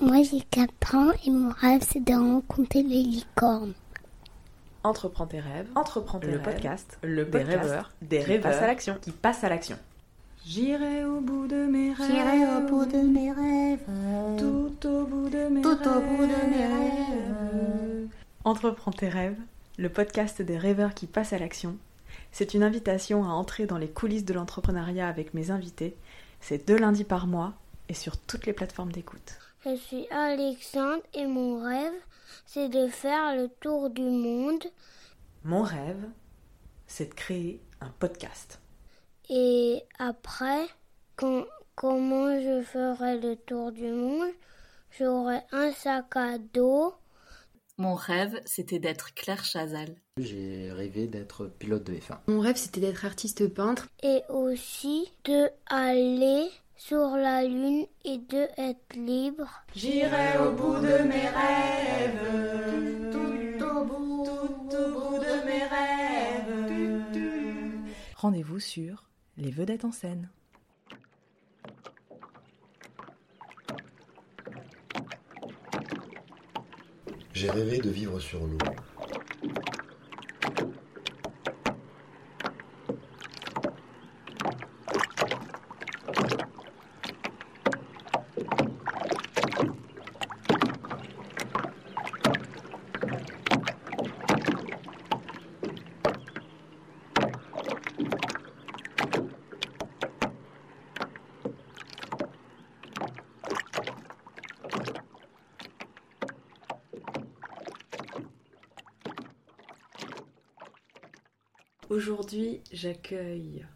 Moi j'ai 4 ans et mon rêve c'est de rencontrer les licornes. Entreprends tes rêves, entreprends tes le rêves, podcast, le des podcast rêveurs, des qui rêveurs passent à l'action. qui passent à l'action. J'irai au bout de mes rêves. J'irai au bout de mes rêves. Tout au bout de mes Tout rêves. au bout de mes rêves. Entreprends tes rêves, le podcast des rêveurs qui passent à l'action. C'est une invitation à entrer dans les coulisses de l'entrepreneuriat avec mes invités. C'est deux lundis par mois et sur toutes les plateformes d'écoute. Je suis Alexandre et mon rêve c'est de faire le tour du monde Mon rêve, c'est de créer un podcast. et après quand, comment je ferai le tour du monde? J'aurai un sac à dos Mon rêve, c'était d'être Claire Chazal. J'ai rêvé d'être pilote de F1. Mon rêve, c'était d'être artiste peintre. et aussi de aller sur la lune et de être libre. J'irai au bout de mes rêves. Tout au bout, de mes rêves. Rendez-vous sur Les Vedettes en scène. J'ai rêvé de vivre sur l'eau. J'accueille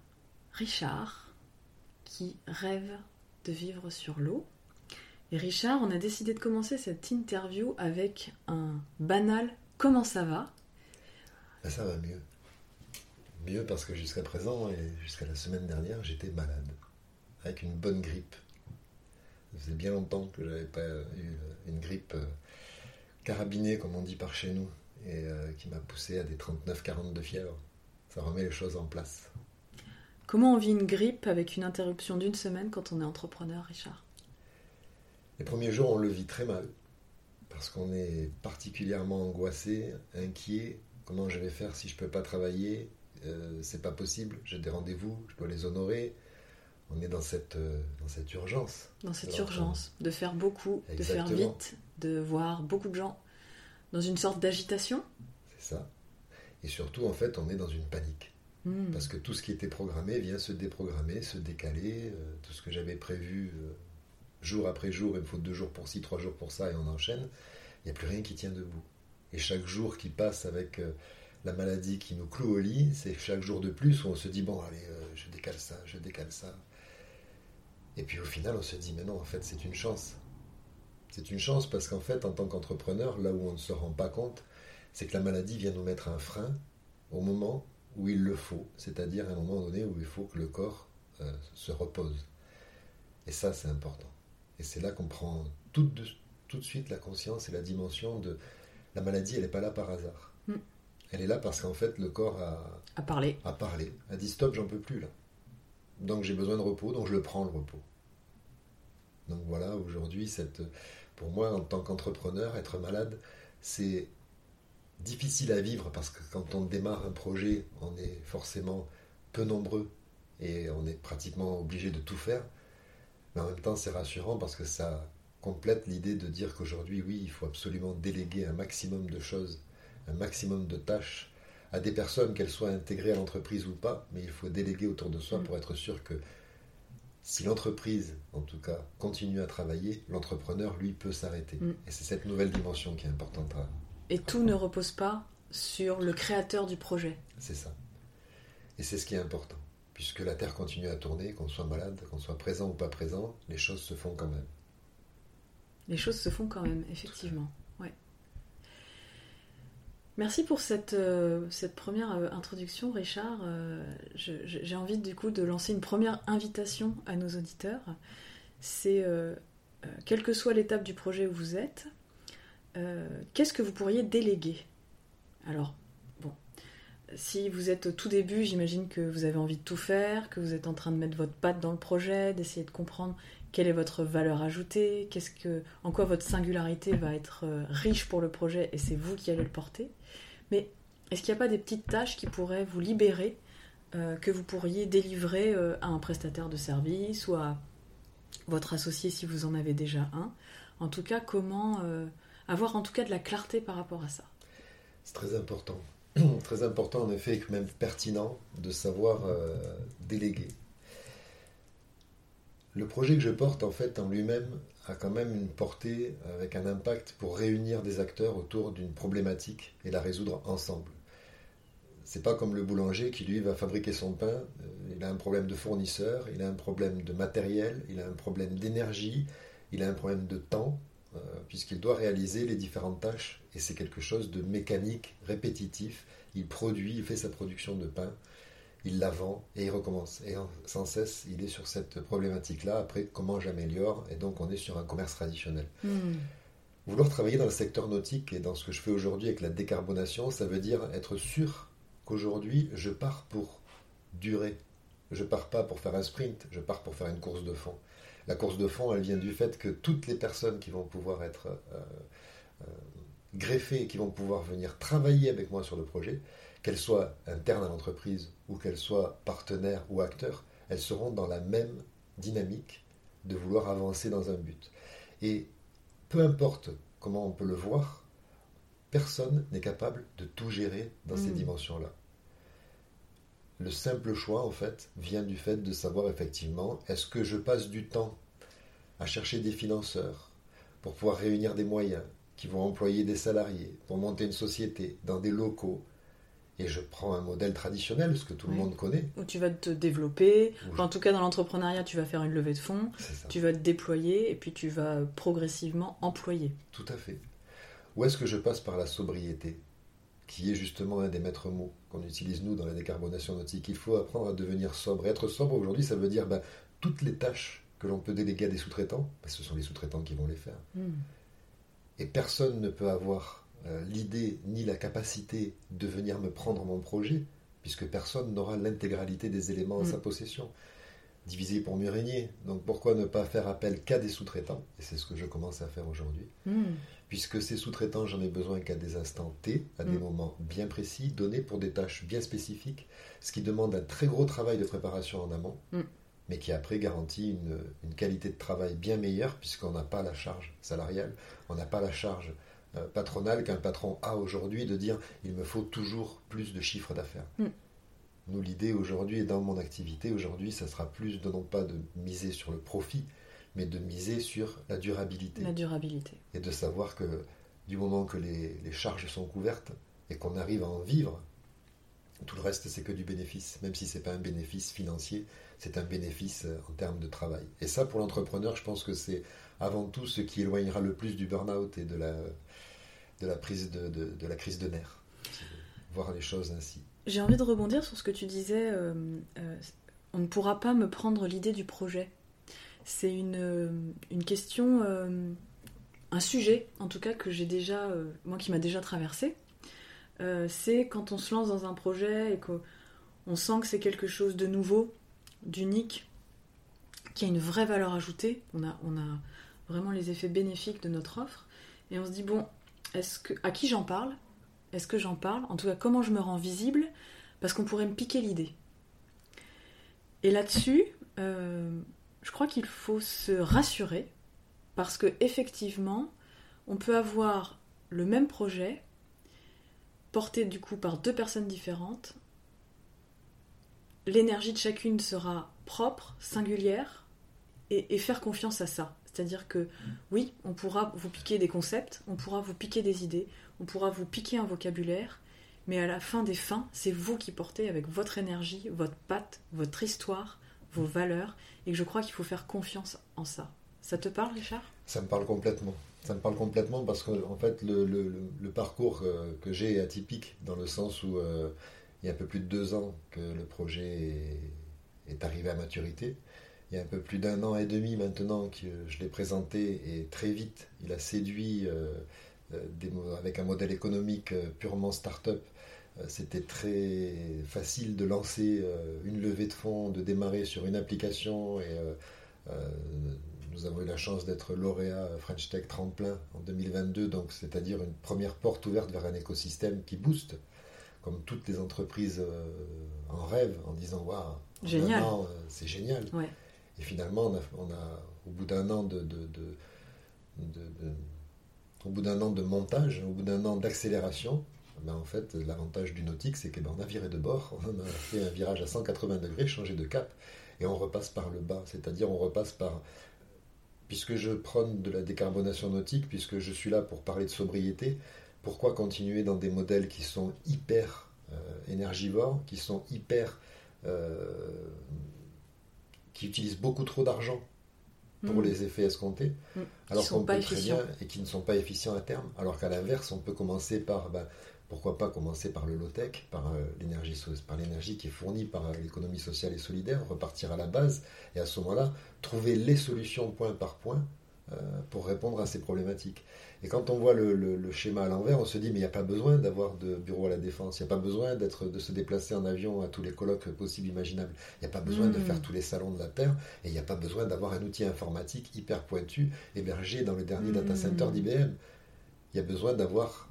Richard qui rêve de vivre sur l'eau. Et Richard, on a décidé de commencer cette interview avec un banal comment ça va? Ben, ça va mieux. Mieux parce que jusqu'à présent et jusqu'à la semaine dernière, j'étais malade. Avec une bonne grippe. Ça faisait bien longtemps que j'avais pas euh, eu une grippe euh, carabinée, comme on dit par chez nous, et euh, qui m'a poussé à des 39-40 de fièvre. Ça remet les choses en place. Comment on vit une grippe avec une interruption d'une semaine quand on est entrepreneur, Richard? Les premiers jours, on le vit très mal. Parce qu'on est particulièrement angoissé, inquiet. Comment je vais faire si je peux pas travailler? Euh, C'est pas possible. J'ai des rendez-vous, je dois les honorer. On est dans cette, euh, dans cette urgence. Dans cette Alors, urgence de faire beaucoup, de faire vite, de voir beaucoup de gens dans une sorte d'agitation? C'est ça. Et surtout, en fait, on est dans une panique. Hmm. Parce que tout ce qui était programmé vient se déprogrammer, se décaler. Euh, tout ce que j'avais prévu euh, jour après jour, il me faut deux jours pour ci, trois jours pour ça, et on enchaîne. Il n'y a plus rien qui tient debout. Et chaque jour qui passe avec euh, la maladie qui nous cloue au lit, c'est chaque jour de plus où on se dit bon, allez, je décale ça, je décale ça. Et puis au final, on se dit mais non, en fait, c'est une chance. C'est une chance parce qu'en fait, en tant qu'entrepreneur, là où on ne se rend pas compte, c'est que la maladie vient nous mettre un frein au moment où il le faut, c'est-à-dire à un moment donné où il faut que le corps euh, se repose. Et ça, c'est important. Et c'est là qu'on prend tout de, tout de suite la conscience et la dimension de la maladie, elle n'est pas là par hasard. Mm. Elle est là parce qu'en fait, le corps a, À parler. a parlé, a dit stop, j'en peux plus là. Donc j'ai besoin de repos, donc je le prends le repos. Donc voilà, aujourd'hui, cette, pour moi, en tant qu'entrepreneur, être malade, c'est difficile à vivre parce que quand on démarre un projet, on est forcément peu nombreux et on est pratiquement obligé de tout faire. Mais en même temps, c'est rassurant parce que ça complète l'idée de dire qu'aujourd'hui, oui, il faut absolument déléguer un maximum de choses, un maximum de tâches à des personnes, qu'elles soient intégrées à l'entreprise ou pas, mais il faut déléguer autour de soi Mm. pour être sûr que si l'entreprise, en tout cas, continue à travailler, l'entrepreneur, lui, peut s'arrêter. Mm. Et c'est cette nouvelle dimension qui est importante. à- Et tout ne repose pas sur le créateur du projet. C'est ça. Et c'est ce qui est important. Puisque la Terre continue à tourner, qu'on soit malade, qu'on soit présent ou pas présent, les choses se font quand même. Les choses se font quand même, effectivement. Ouais. Merci pour cette, euh, cette première euh, introduction, Richard. Euh, J'ai envie du coup de lancer une première invitation à nos auditeurs. C'est, quelle que soit l'étape du projet où vous êtes, euh, qu'est-ce que vous pourriez déléguer? Alors, bon, si vous êtes au tout début, j'imagine que vous avez envie de tout faire, que vous êtes en train de mettre votre patte dans le projet, d'essayer de comprendre quelle est votre valeur ajoutée, que, en quoi votre singularité va être euh, riche pour le projet et c'est vous qui allez le porter. Mais est-ce qu'il n'y a pas des petites tâches qui pourraient vous libérer, euh, que vous pourriez délivrer à un prestataire de service ou à votre associé si vous en avez déjà un? En tout cas, comment avoir en tout cas de la clarté par rapport à ça C'est très important. très important en effet, et même pertinent de savoir déléguer le projet que je porte en fait en lui-même a quand même une portée avec un impact pour réunir des acteurs autour d'une problématique et la résoudre ensemble. C'est pas comme le boulanger qui lui va fabriquer son pain, euh, il a un problème de fournisseur, il a un problème de matériel, il a un problème d'énergie, il a un problème de temps, euh, puisqu'il doit réaliser les différentes tâches et c'est quelque chose de mécanique, répétitif. Il produit, il fait sa production de pain il la vend et il recommence. Et sans cesse, il est sur cette problématique-là. Après, comment j'améliore? Et donc, on est sur un commerce traditionnel. Hmm. Vouloir travailler dans le secteur nautique et dans ce que je fais aujourd'hui avec la décarbonation, ça veut dire être sûr qu'aujourd'hui, je pars pour durer. Je pars pas pour faire un sprint, je pars pour faire une course de fond. La course de fond, elle vient du fait que toutes les personnes qui vont pouvoir être euh, euh, greffées, qui vont pouvoir venir travailler avec moi sur le projet, qu'elles soient internes à l'entreprise ou qu'elles soient partenaires ou acteurs, elles seront dans la même dynamique de vouloir avancer dans un but. Et peu importe comment on peut le voir, personne n'est capable de tout gérer dans ces hmm. dimensions-là. Le simple choix, en fait, vient du fait de savoir effectivement, est-ce que je passe du temps à chercher des financeurs pour pouvoir réunir des moyens qui vont employer des salariés, pour monter une société dans des locaux, et je prends un modèle traditionnel, ce que tout le monde connaît. Où tu vas te développer, en tout cas dans l'entrepreneuriat, tu vas faire une levée de fonds, tu vas te déployer et puis tu vas progressivement employer. Tout à fait. Où est-ce que je passe par la sobriété, qui est justement un des maîtres mots qu'on utilise nous dans la décarbonation nautique Il faut apprendre à devenir sobre. être sobre aujourd'hui, ça veut dire ben, toutes les tâches que l'on peut déléguer à des sous-traitants, ben, ce sont les sous-traitants qui vont les faire. Hmm. Et personne ne peut avoir euh, l'idée ni la capacité de venir me prendre mon projet, puisque personne n'aura l'intégralité des éléments en mm. sa possession. Divisé pour mieux régner. Donc pourquoi ne pas faire appel qu'à des sous-traitants? Et c'est ce que je commence à faire aujourd'hui. Mm. Puisque ces sous-traitants, j'en ai besoin qu'à des instants T, à des mm. moments bien précis, donnés pour des tâches bien spécifiques, ce qui demande un très gros travail de préparation en amont, mais qui après garantit une, une qualité de travail bien meilleure, puisqu'on n'a pas la charge salariale, on n'a pas la charge euh, patronale qu'un patron a aujourd'hui de dire il me faut toujours plus de chiffre d'affaires. Nous, l'idée aujourd'hui et dans mon activité aujourd'hui, ça sera plus de non pas de miser sur le profit, mais de miser sur la durabilité. La durabilité. Et de savoir que du moment que les, les charges sont couvertes et qu'on arrive à en vivre, tout le reste c'est que du bénéfice. Même si ce n'est pas un bénéfice financier, c'est un bénéfice euh, en termes de travail. Et ça, pour l'entrepreneur, je pense que c'est avant tout ce qui éloignera le plus du burn-out et de la, de la prise de, de, la crise de nerfs. Voir les choses ainsi. J'ai envie de rebondir sur ce que tu disais. Euh, euh, on ne pourra pas me prendre l'idée du projet. C'est une, euh, une question, un sujet en tout cas que j'ai déjà, moi qui m'a déjà traversé. c'est quand on se lance dans un projet et qu'on sent que c'est quelque chose de nouveau, d'unique, qui a une vraie valeur ajoutée. On a, on a vraiment les effets bénéfiques de notre offre. Et on se dit, bon, est-ce que, à qui j'en parle? Est-ce que j'en parle? En tout cas, comment je me rends visible? Parce qu'on pourrait me piquer l'idée. Et là-dessus, euh, je crois qu'il faut se rassurer parce que effectivement, on peut avoir le même projet porté du coup par deux personnes différentes. L'énergie de chacune sera propre, singulière, et faire confiance à ça. C'est-à-dire que oui, on pourra vous piquer des concepts, on pourra vous piquer des idées, on pourra vous piquer un vocabulaire, mais à la fin des fins, c'est vous qui portez avec votre énergie, votre patte, votre histoire, vos valeurs, et je crois qu'il faut faire confiance en ça. Ça te parle, Richard? Ça me parle complètement. Ça me parle complètement parce que en fait, le, parcours que, j'ai est atypique dans le sens où euh, il y a un peu plus de deux ans que le projet est arrivé à maturité il y a un peu plus d'un an et demi maintenant que je l'ai présenté et très vite il a séduit euh, euh, avec un modèle économique euh, purement start-up Euh, C'était très facile de lancer une levée de fonds, de démarrer sur une application. Et nous avons eu la chance d'être lauréat French Tech Tremplin en 2022, donc c'est-à-dire une première porte ouverte vers un écosystème qui booste, comme toutes les entreprises en rêve, en disant waouh, Génial. c'est génial. Ouais. Et finalement, on a, on a, au bout d'un an de, de- de- de- de- au bout d'un an de montage, au bout d'un an d'accélération, ben en fait, l'avantage du nautique, c'est qu'on a viré de bord, on a fait un virage à 180 degrés, changé de cap, et on repasse par le bas, c'est-à-dire on repasse par... Puisque je prône de la décarbonation nautique, puisque je suis là pour parler de sobriété, pourquoi continuer dans des modèles qui sont hyper euh, énergivores, qui sont hyper... euh, qui utilisent beaucoup trop d'argent? Pour Mm. les effets escomptés, Mm. alors qu'on peut très bien et qui ne sont pas efficients à terme. Alors qu'à l'inverse, on peut commencer par, ben, pourquoi pas commencer par le low-tech, par euh, l'énergie, par l'énergie qui est fournie par euh, l'économie sociale et solidaire, repartir à la base et à ce moment-là trouver les solutions point par point euh, pour répondre à ces problématiques. Et quand on voit le, le- le schéma à l'envers, on se dit mais il n'y a pas besoin d'avoir de bureau à la défense, il n'y a pas besoin d'être, de se déplacer en avion à tous les colloques possibles imaginables, il n'y a pas besoin de Mm. faire tous les salons de la Terre, et il n'y a pas besoin d'avoir un outil informatique hyper pointu hébergé dans le dernier Mm. data center d'IBM. Il y a besoin d'avoir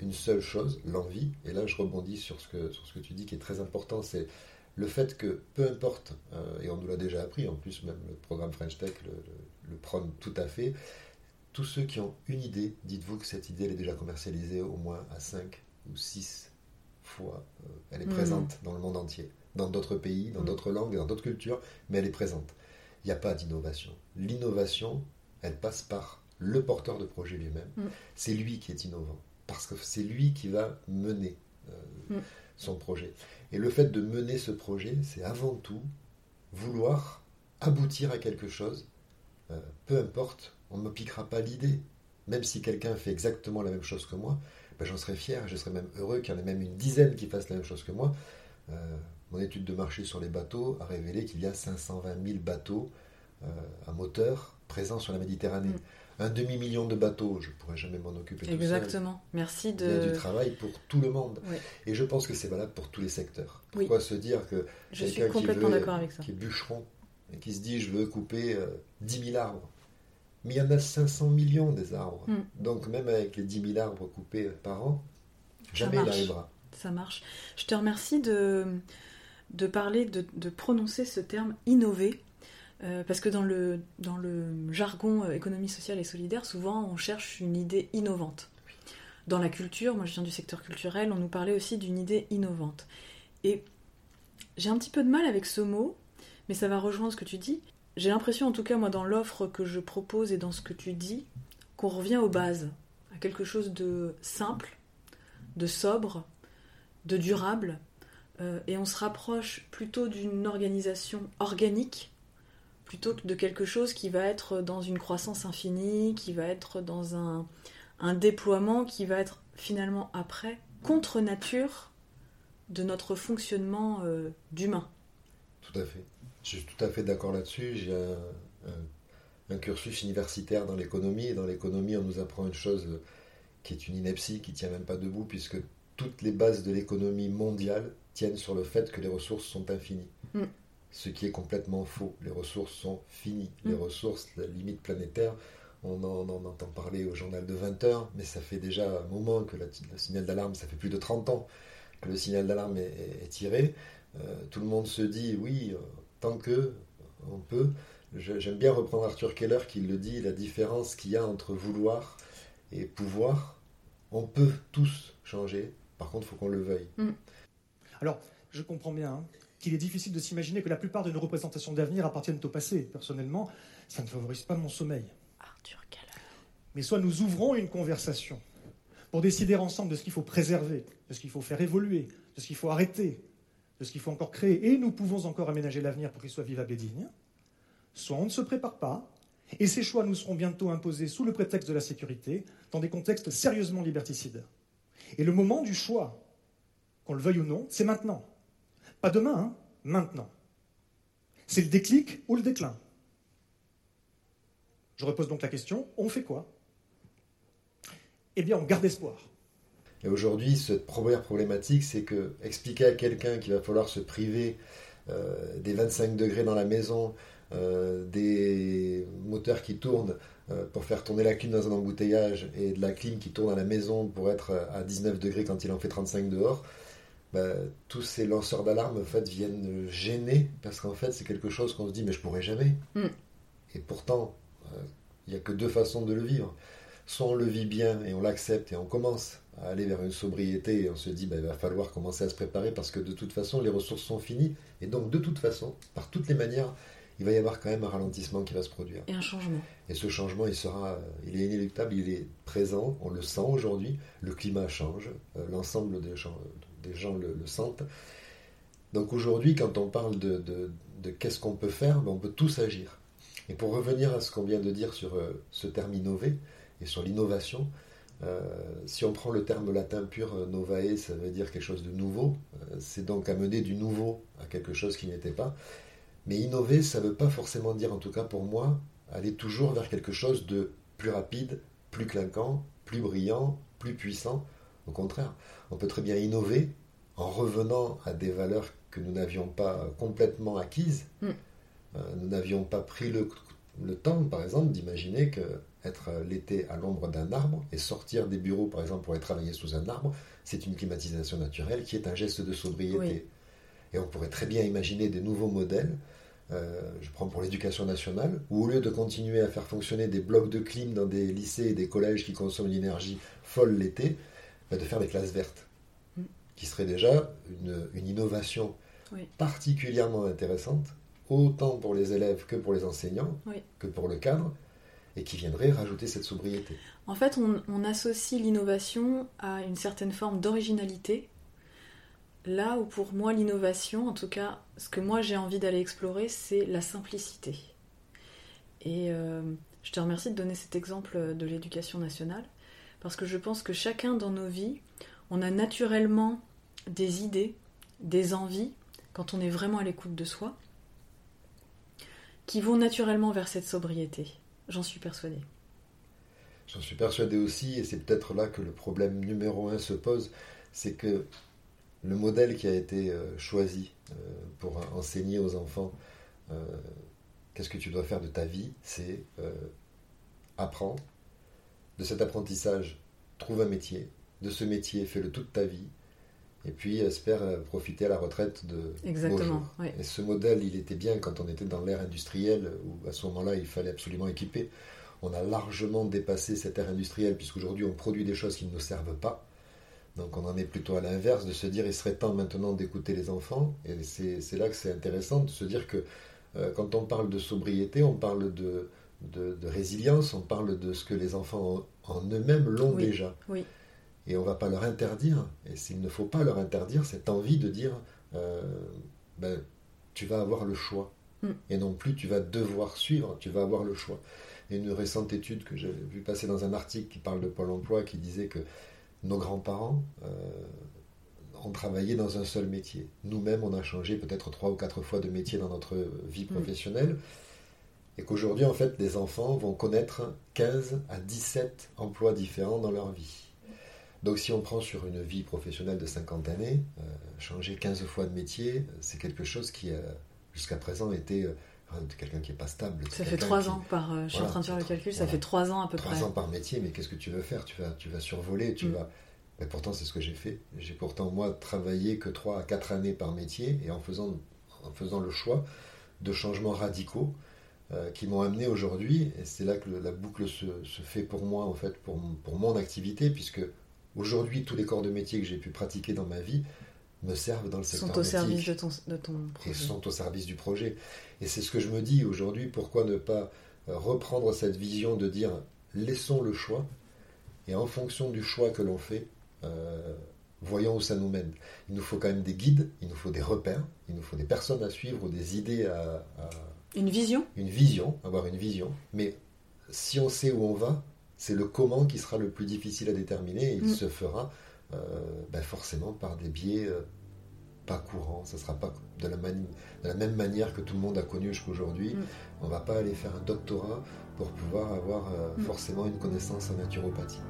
une seule chose, l'envie. Et là, je rebondis sur ce que, sur ce que tu dis qui est très important, c'est le fait que peu importe, euh, et on nous l'a déjà appris, en plus même le programme French Tech le, le- le prône tout à fait, tous ceux qui ont une idée, dites-vous que cette idée elle est déjà commercialisée au moins à 5 ou 6 fois. Euh, elle est Mm. présente dans le monde entier, dans d'autres pays, dans Mm. d'autres langues, dans d'autres cultures, mais elle est présente. Il n'y a pas d'innovation. L'innovation, elle passe par le porteur de projet lui-même. Mm. C'est lui qui est innovant, parce que c'est lui qui va mener euh, son projet. Et le fait de mener ce projet, c'est avant tout vouloir aboutir à quelque chose, euh, peu importe, on ne me piquera pas l'idée. Même si quelqu'un fait exactement la même chose que moi, ben, j'en serais fier, je serais même heureux qu'il y en ait même une dizaine qui fassent la même chose que moi. Euh, mon étude de marché sur les bateaux a révélé qu'il y a 520 000 bateaux euh, à moteur présents sur la Méditerranée. Mm. Un demi-million de bateaux, je ne pourrais jamais m'en occuper tout seul. Exactement. Merci Il y a de. du travail pour tout le monde. Et je pense que c'est valable pour tous les secteurs. Oui. Pourquoi se dire que Je suis quelqu'un qui complètement d'accord avec ça. qui est bûcheron et qui se dit je veux couper euh, 10 000 arbres. Mais il y en a 500 millions des arbres. Mm. Donc même avec les 10 000 arbres coupés par an, jamais il arrivera. Ça marche. Je te remercie de, de parler, de, de prononcer ce terme innover. euh, parce que dans le, dans le jargon euh, économie sociale et solidaire, souvent on cherche une idée innovante. Dans la culture, moi je viens du secteur culturel, on nous parlait aussi d'une idée innovante. Et j'ai un petit peu de mal avec ce mot, mais ça va rejoindre ce que tu dis. J'ai l'impression, en tout cas moi dans l'offre que je propose et dans ce que tu dis, qu'on revient aux bases, à quelque chose de simple, de sobre, de durable, euh, et on se rapproche plutôt d'une organisation organique plutôt que de quelque chose qui va être dans une croissance infinie, qui va être dans un, déploiement qui va être finalement après contre nature de notre fonctionnement euh, d'humain. Tout à fait. Je suis tout à fait d'accord là-dessus. J'ai un, un- un cursus universitaire dans l'économie. Et dans l'économie, on nous apprend une chose qui est une ineptie, qui tient même pas debout, puisque toutes les bases de l'économie mondiale tiennent sur le fait que les ressources sont infinies. Mm. Ce qui est complètement faux. Les ressources sont finies. Les Mm. ressources, la limite planétaire, on en, on entend parler au journal de 20 heures, mais ça fait déjà un moment que la- le signal d'alarme, ça fait plus de 30 ans que le signal d'alarme est, est- est tiré. Euh, tout le monde se dit oui, euh, tant que on peut. J'aime bien reprendre Arthur Keller qui le dit, la différence qu'il y a entre vouloir et pouvoir. On peut tous changer, par contre, il faut qu'on le veuille. Alors, je comprends bien hein, qu'il est difficile de s'imaginer que la plupart de nos représentations d'avenir appartiennent au passé. Personnellement, ça ne favorise pas mon sommeil. Arthur Keller. Mais soit nous ouvrons une conversation pour décider ensemble de ce qu'il faut préserver, de ce qu'il faut faire évoluer, de ce qu'il faut arrêter, de ce qu'il faut encore créer, et nous pouvons encore aménager l'avenir pour qu'il soit vivable et digne. Soit on ne se prépare pas, et ces choix nous seront bientôt imposés sous le prétexte de la sécurité, dans des contextes sérieusement liberticides. Et le moment du choix, qu'on le veuille ou non, c'est maintenant. Pas demain, hein, maintenant. C'est le déclic ou le déclin. Je repose donc la question, on fait quoi? Eh bien, on garde espoir. Et aujourd'hui, cette première problématique, c'est que expliquer à quelqu'un qu'il va falloir se priver euh, des 25 degrés dans la maison, euh, des moteurs qui tournent euh, pour faire tourner la clim dans un embouteillage et de la clim qui tourne à la maison pour être à 19 degrés quand il en fait 35 dehors, bah, tous ces lanceurs d'alarme en fait viennent gêner parce qu'en fait c'est quelque chose qu'on se dit mais je pourrais jamais. Mm. Et pourtant, il n'y a que deux façons de le vivre. Soit on le vit bien et on l'accepte et on commence à aller vers une sobriété et on se dit bah, il va falloir commencer à se préparer parce que de toute façon les ressources sont finies et donc de toute façon, par toutes les manières, il va y avoir quand même un ralentissement qui va se produire. Et un changement. Et ce changement, il sera, il est inéluctable, il est présent, on le sent aujourd'hui, le climat change, euh, l'ensemble des gens, des gens le, sentent. Donc aujourd'hui, quand on parle de, de, qu'est-ce qu'on peut faire, ben, on peut tous agir. Et pour revenir à ce qu'on vient de dire sur euh, ce terme innover et sur l'innovation, euh, si on prend le terme latin pur novae, ça veut dire quelque chose de nouveau. c'est donc amener du nouveau à quelque chose qui n'était pas. Mais innover, ça ne veut pas forcément dire, en tout cas pour moi, aller toujours vers quelque chose de plus rapide, plus clinquant, plus brillant, plus puissant. Au contraire, on peut très bien innover en revenant à des valeurs que nous n'avions pas complètement acquises. Mm. Euh, nous n'avions pas pris le, le, temps, par exemple, d'imaginer que être l'été à l'ombre d'un arbre et sortir des bureaux, par exemple, pour aller travailler sous un arbre, c'est une climatisation naturelle qui est un geste de sobriété. Et on pourrait très bien imaginer des nouveaux modèles euh, je prends pour l'éducation nationale, où au lieu de continuer à faire fonctionner des blocs de clim dans des lycées et des collèges qui consomment l'énergie folle l'été, bah, de faire des classes vertes, mm. qui serait déjà une, innovation particulièrement intéressante, autant pour les élèves que pour les enseignants, que pour le cadre, et qui viendrait rajouter cette sobriété. En fait, on associe l'innovation à une certaine forme d'originalité Là où pour moi l'innovation, en tout cas ce que moi j'ai envie d'aller explorer, c'est la simplicité. Et euh, je te remercie de donner cet exemple de l'éducation nationale, parce que je pense que chacun dans nos vies, on a naturellement des idées, des envies, quand on est vraiment à l'écoute de soi, qui vont naturellement vers cette sobriété. J'en suis persuadée. J'en suis persuadée aussi, et c'est peut-être là que le problème numéro un se pose, c'est que le modèle qui a été euh, choisi euh, pour enseigner aux enfants euh, qu'est-ce que tu dois faire de ta vie, c'est apprendre. De cet apprentissage, trouve un métier. De ce métier, fais-le toute ta vie. Et puis, espère profiter à la retraite de Exactement. Et ce modèle, il était bien quand on était dans l'ère industrielle, où à ce moment-là, il fallait absolument équiper. On a largement dépassé cette ère industrielle, puisqu'aujourd'hui, on produit des choses qui ne nous servent pas. Donc on en est plutôt à l'inverse, de se dire il serait temps maintenant d'écouter les enfants. Et c'est là que c'est intéressant de se dire que euh, quand on parle de sobriété, on parle de, de, résilience, on parle de ce que les enfants en, eux-mêmes l'ont déjà. Oui. Et on ne va pas leur interdire, et s'il ne faut pas leur interdire cette envie de dire euh, ben, tu vas avoir le choix. Mm. Et non plus tu vas devoir suivre, tu vas avoir le choix. Et une récente étude que j'ai vu passer dans un article qui parle de Pôle emploi qui disait que nos grands-parents euh, ont travaillé dans un seul métier. Nous-mêmes, on a changé peut-être trois ou quatre fois de métier dans notre vie mm. professionnelle. Et qu'aujourd'hui, en fait, les enfants vont connaître 15 à 17 emplois différents dans leur vie. Donc si on prend sur une vie professionnelle de 50 années, euh, changer 15 fois de métier, c'est quelque chose qui a jusqu'à présent euh, quelqu'un qui n'est pas stable. Ça fait trois ans par. Euh, je suis en train de faire le calcul, ça fait trois ans à peu près. Trois ans par métier, mais qu'est-ce que tu veux faire? Tu vas, tu vas survoler, tu mm. vas. Mais pourtant, c'est ce que j'ai fait. J'ai pourtant, moi, travaillé que trois à quatre années par métier et en faisant, en faisant le choix de changements radicaux euh, qui m'ont amené aujourd'hui, et c'est là que la boucle se, se, fait pour moi, en fait, pour, pour mon activité, puisque aujourd'hui, tous les corps de métier que j'ai pu pratiquer dans ma vie me servent dans le secteur sont au service de ton, de ton projet. Et sont au service du projet. Et c'est ce que je me dis aujourd'hui, pourquoi ne pas euh, reprendre cette vision de dire laissons le choix, et en fonction du choix que l'on fait, euh, voyons où ça nous mène. Il nous faut quand même des guides, il nous faut des repères, il nous faut des personnes à suivre, des idées à... Une vision? Une vision, avoir une vision. Mais si on sait où on va, c'est le comment qui sera le plus difficile à déterminer, et il mm. se fera euh, ben forcément par des biais pas courant, ça sera pas de la, de la, même manière que tout le monde a connu jusqu'aujourd'hui. Mm. On va pas aller faire un doctorat pour pouvoir avoir euh, mm. forcément une connaissance en naturopathie.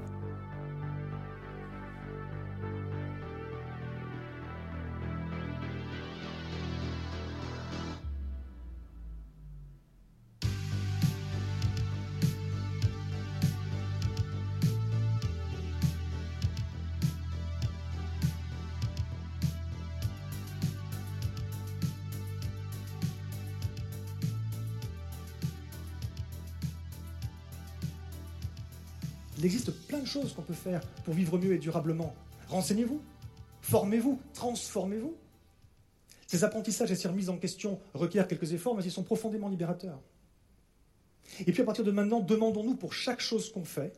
Pour vivre mieux et durablement. Renseignez-vous, formez-vous, transformez-vous. Ces apprentissages et ces remises en question requièrent quelques efforts, mais ils sont profondément libérateurs. Et puis à partir de maintenant, demandons-nous pour chaque chose qu'on fait,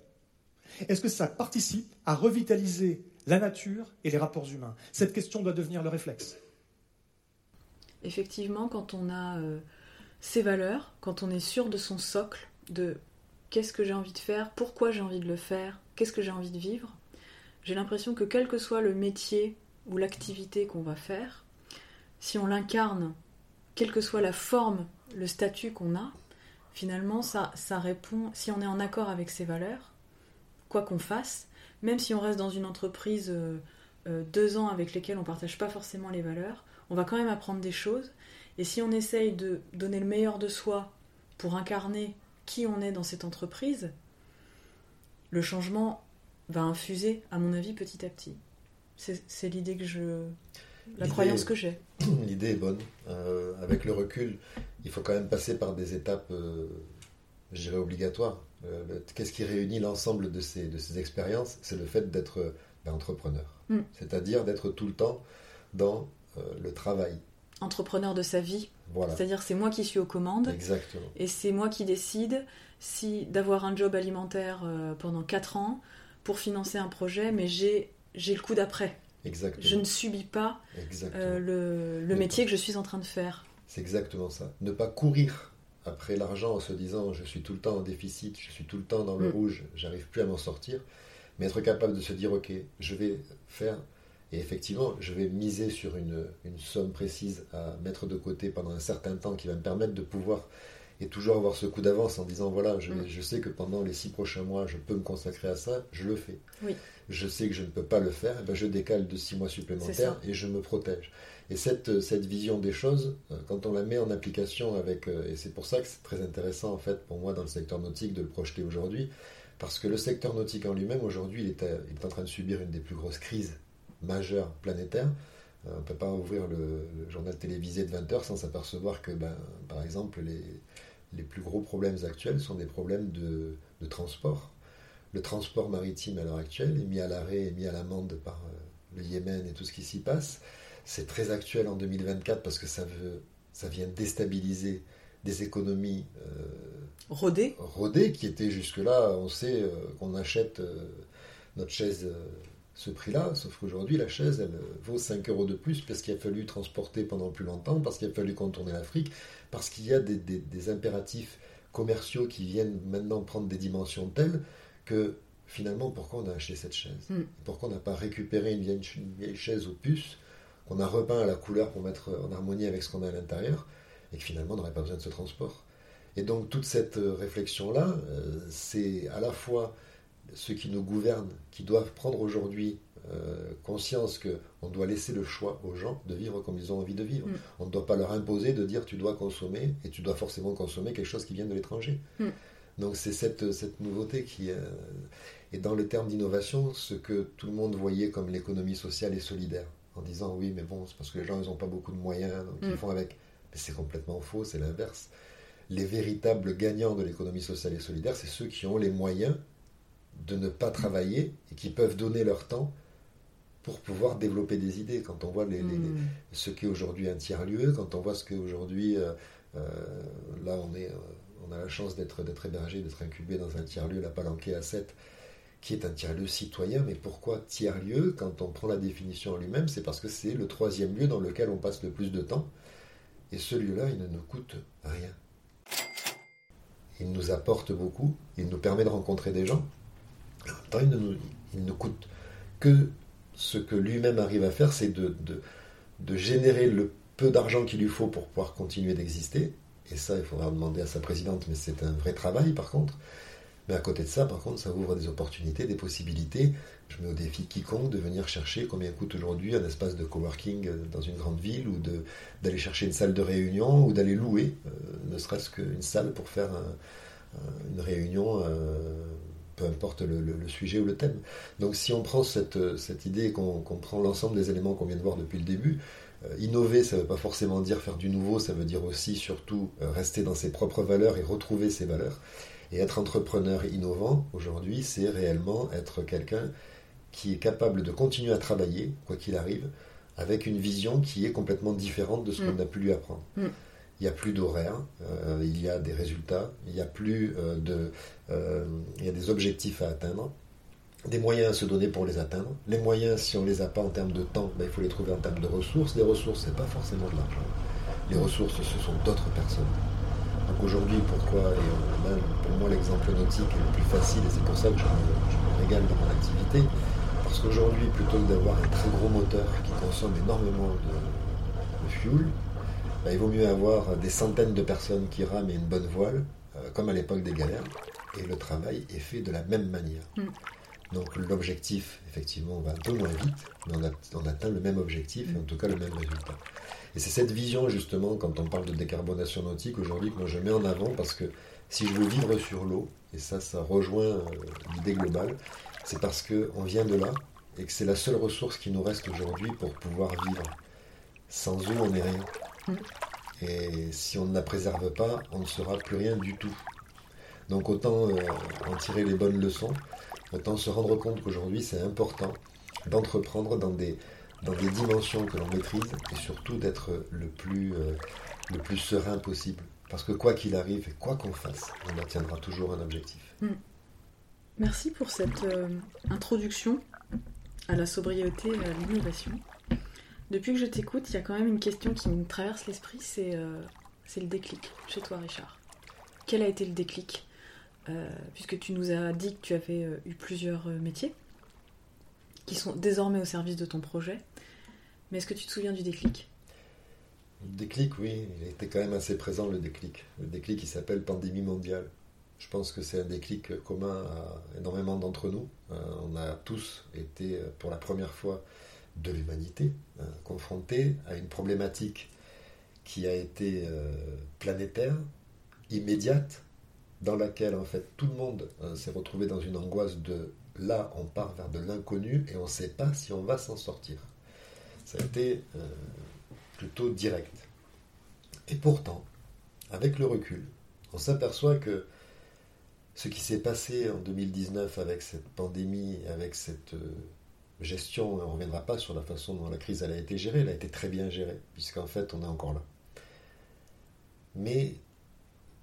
est-ce que ça participe à revitaliser la nature et les rapports humains? Cette question doit devenir le réflexe. Effectivement, quand on a euh, ses valeurs, quand on est sûr de son socle, de qu'est-ce que j'ai envie de faire, pourquoi j'ai envie de le faire, qu'est-ce que j'ai envie de vivre, j'ai l'impression que quel que soit le métier ou l'activité qu'on va faire, si on l'incarne, quelle que soit la forme, le statut qu'on a, finalement, ça, répond, si on est en accord avec ses valeurs, quoi qu'on fasse, même si on reste dans une entreprise euh, euh, deux ans avec lesquels on ne partage pas forcément les valeurs, on va quand même apprendre des choses. Et si on essaye de donner le meilleur de soi pour incarner qui on est dans cette entreprise, le changement va infuser, à mon avis, petit à petit. C'est l'idée que je. la croyance que j'ai. L'idée est bonne. Euh, avec le recul, il faut quand même passer par des étapes, euh, je dirais, obligatoires. Euh, qu'est-ce qui réunit l'ensemble de ces, de ces expériences? C'est le fait d'être ben, entrepreneur. Mm. C'est-à-dire d'être tout le temps dans le travail. Entrepreneur de sa vie. Voilà. C'est-à-dire c'est moi qui suis aux commandes. Exactement. Et c'est moi qui décide si d'avoir un job alimentaire pendant 4 ans pour financer un projet, mais j'ai le coup d'après. Exactement. Je ne subis pas le, le métier que je suis en train de faire. C'est exactement ça. Ne pas courir après l'argent en se disant je suis tout le temps en déficit, je suis tout le temps dans le mm. rouge, j'arrive plus à m'en sortir, mais être capable de se dire ok, je vais faire, et effectivement, je vais miser sur une, une somme précise à mettre de côté pendant un certain temps qui va me permettre de pouvoir et toujours avoir ce coup d'avance en disant voilà, je, mm. je, sais que pendant les six prochains mois, je peux me consacrer à ça, je le fais. Oui. Je sais que je ne peux pas le faire, et eh ben je décale de six mois supplémentaires et je me protège. Et cette, cette vision des choses, euh, quand on la met en application avec, euh, et c'est pour ça que c'est très intéressant en fait pour moi dans le secteur nautique de le projeter aujourd'hui, parce que le secteur nautique en lui-même aujourd'hui, il est, il est en train de subir une des plus grosses crises majeures planétaires. Euh, on ne peut pas ouvrir le, journal télévisé de 20 heures sans s'apercevoir que, ben, par exemple, les, les plus gros problèmes actuels sont des problèmes de, de transport. Le transport maritime à l'heure actuelle est mis à l'arrêt et mis à l'amende par le Yémen et tout ce qui s'y passe. C'est très actuel en 2024 parce que ça, veut, ça vient déstabiliser des économies euh, rodées. rodées qui étaient jusque-là, on sait euh, qu'on achète euh, notre chaise ce prix-là, sauf qu'aujourd'hui la chaise elle vaut 5 euros de plus parce qu'il a fallu transporter pendant plus longtemps, parce qu'il a fallu contourner l'Afrique, parce qu'il y a des, impératifs commerciaux qui viennent maintenant prendre des dimensions telles que finalement pourquoi on a acheté cette chaise hmm. Pourquoi on n'a pas récupéré une vieille, une vieille chaise aux puces qu'on a repeint à la couleur pour mettre en harmonie avec ce qu'on a à l'intérieur, et que finalement on n'aurait pas besoin de ce transport? Et donc toute cette euh, réflexion-là, euh, c'est à la fois ceux qui nous gouvernent, qui doivent prendre aujourd'hui euh, conscience qu'on doit laisser le choix aux gens de vivre comme ils ont envie de vivre. Mm. On ne doit pas leur imposer de dire tu dois consommer et tu dois forcément consommer quelque chose qui vient de l'étranger. Mm. Donc c'est cette, cette nouveauté qui est dans le terme d'innovation ce que tout le monde voyait comme l'économie sociale et solidaire en disant oui, mais bon, c'est parce que les gens, ils n'ont pas beaucoup de moyens, donc ils mm. font avec. Mais c'est complètement faux, c'est l'inverse. Les véritables gagnants de l'économie sociale et solidaire, c'est ceux qui ont les moyens de ne pas travailler et qui peuvent donner leur temps pour pouvoir développer des idées. Quand on voit les, mm. ce qu'est aujourd'hui un tiers-lieu, quand on voit ce qu'est aujourd'hui, euh, euh, là on, est, euh, on a la chance d'être hébergé, d'être incubé dans un tiers-lieu, la Palanquée à 7, qui est un tiers-lieu citoyen. Mais pourquoi tiers-lieu? Quand on prend la définition en lui-même, c'est parce que c'est le troisième lieu dans lequel on passe le plus de temps. Et ce lieu-là, il ne nous coûte rien. Il nous apporte beaucoup, il nous permet de rencontrer des gens. En même temps, il ne nous, coûte que ce que lui-même arrive à faire, c'est de, générer le peu d'argent qu'il lui faut pour pouvoir continuer d'exister. Et ça, il faudra demander à sa présidente, mais c'est un vrai travail par contre. Mais à côté de ça, par contre, ça ouvre des opportunités, des possibilités. Je mets au défi quiconque de venir chercher combien coûte aujourd'hui un espace de coworking dans une grande ville ou d'aller chercher une salle de réunion ou d'aller louer, euh, ne serait-ce qu'une salle pour faire une réunion, euh, peu importe le, sujet ou le thème. Donc si on prend cette, cette idée et qu'on prend l'ensemble des éléments qu'on vient de voir depuis le début, euh, innover, ça ne veut pas forcément dire faire du nouveau, ça veut dire aussi surtout rester dans ses propres valeurs et retrouver ses valeurs Et être entrepreneur innovant, aujourd'hui, c'est réellement être quelqu'un qui est capable de continuer à travailler, quoi qu'il arrive, avec une vision qui est complètement différente de ce qu'on Mm. a pu lui apprendre. Mm. Il n'y a plus d'horaire, euh, il y a des résultats, il y a plus euh, de, euh, il y a des objectifs à atteindre, des moyens à se donner pour les atteindre. Les moyens, si on les a pas en termes de temps, ben, il faut les trouver en termes de ressources. Les ressources, c'est pas forcément de l'argent. Les ressources, ce sont d'autres personnes. Donc aujourd'hui, pourquoi, et pour moi, l'exemple nautique est le plus facile, et c'est pour ça que je me, je me régale dans mon activité, parce qu'aujourd'hui, plutôt que d'avoir un très gros moteur qui consomme énormément de, de fuel, ben, il vaut mieux avoir des centaines de personnes qui rament et une bonne voile, euh, comme à l'époque des galères, et le travail est fait de la même manière. Mm. Donc l'objectif, effectivement, va un peu moins vite, mais on, a- on atteint le même objectif et en tout cas le même résultat. Et c'est cette vision, justement, quand on parle de décarbonation nautique aujourd'hui, que moi je mets en avant parce que si je veux vivre sur l'eau, et ça, ça rejoint euh, l'idée globale, c'est parce qu'on vient de là et que c'est la seule ressource qui nous reste aujourd'hui pour pouvoir vivre. Sans eau, on n'est rien. Mm. Et si on ne la préserve pas, on ne sera plus rien du tout. Donc autant euh, en tirer les bonnes leçons, autant se rendre compte qu'aujourd'hui c'est important d'entreprendre dans des, dans des dimensions que l'on maîtrise et surtout d'être le plus, euh, le plus serein possible. Parce que quoi qu'il arrive et quoi qu'on fasse, on atteindra toujours un objectif. Merci pour cette euh, introduction à la sobriété et à l'innovation. Depuis que je t'écoute, il y a quand même une question qui me traverse l'esprit, c'est euh, le déclic chez toi, Richard. Quel a été le déclic? Euh, Puisque tu nous as dit que tu avais euh, eu plusieurs métiers qui sont désormais au service de ton projet. Mais est-ce que tu te souviens du déclic? Le déclic, oui, il était quand même assez présent le déclic. Le déclic qui s'appelle pandémie mondiale. Je pense que c'est un déclic commun à énormément d'entre nous. On a tous été, pour la première fois de l'humanité, euh, confrontés à une problématique qui a été euh, planétaire, immédiate, dans laquelle en fait tout le monde euh, s'est retrouvé dans une angoisse de là on part vers de l'inconnu et on ne sait pas si on va s'en sortir. Ça a été plutôt direct. Et pourtant, avec le recul, on s'aperçoit que ce qui s'est passé en 2019 avec cette pandémie, avec cette euh, gestion, on ne reviendra pas sur la façon dont la crise elle a été gérée, elle a été très bien gérée, puisqu'en fait on est encore là. Mais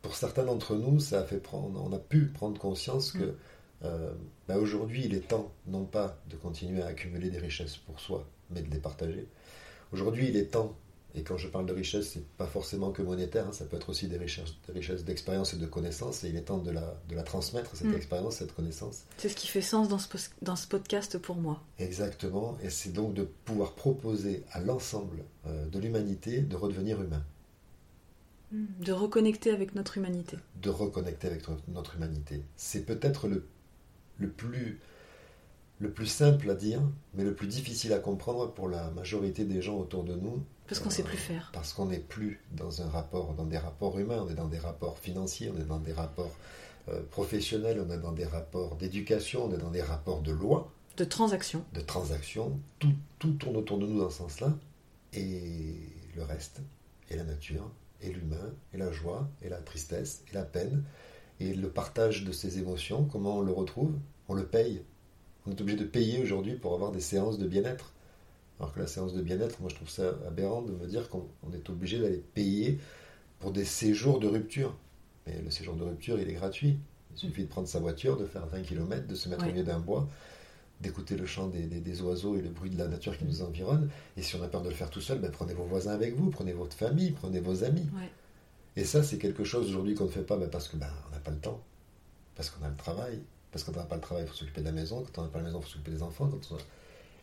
pour certains d'entre nous, ça a fait prendre, on a pu prendre conscience que euh, bah, aujourd'hui il est temps non pas de continuer à accumuler des richesses pour soi, mais de les partager. Aujourd'hui il est temps et quand je parle de richesse, c'est pas forcément que monétaire, hein, ça peut être aussi des richesses, d'expérience et de connaissances, et il est temps de la, de la transmettre, cette Mm. expérience, cette connaissance. C'est ce qui fait sens dans ce, dans ce podcast pour moi. Exactement, et c'est donc de pouvoir proposer à l'ensemble euh, de l'humanité de redevenir humain, De reconnecter avec notre humanité. de reconnecter avec notre- notre humanité. C'est peut-être le, le, plus, le plus simple à dire, mais le plus difficile à comprendre pour la majorité des gens autour de nous, Parce qu'on sait plus faire. parce qu'on n'est plus dans un rapport, dans des rapports humains, on est dans des rapports financiers, on est dans des rapports euh, professionnels, on est dans des rapports d'éducation, on est dans des rapports de loi, De transaction. de transactions. Tout, tout tourne autour de nous dans ce sens-là. Et le reste, et la nature, et l'humain, et la joie, et la tristesse, et la peine, et le partage de ces émotions, comment on le retrouve? On le paye. On est obligé de payer aujourd'hui pour avoir des séances de bien-être. Alors que la séance de bien-être, moi je trouve ça aberrant de me dire qu'on on est obligé d'aller payer pour des séjours de rupture. Mais le séjour de rupture, il est gratuit. Il suffit de prendre sa voiture, de faire 20 km, de se mettre Ouais. au milieu d'un bois, d'écouter le chant des, des- des oiseaux et le bruit de la nature qui nous environne. Et si on a peur de le faire tout seul, ben, prenez vos voisins avec vous, prenez votre famille, prenez vos amis. Ouais. Et ça, c'est quelque chose aujourd'hui qu'on ne fait pas ben, parce que ben, n'a pas le temps, parce qu'on a le travail, parce qu'on n'a pas le travail, il faut s'occuper de la maison, quand on n'a pas la maison, il faut s'occuper des enfants. Quand on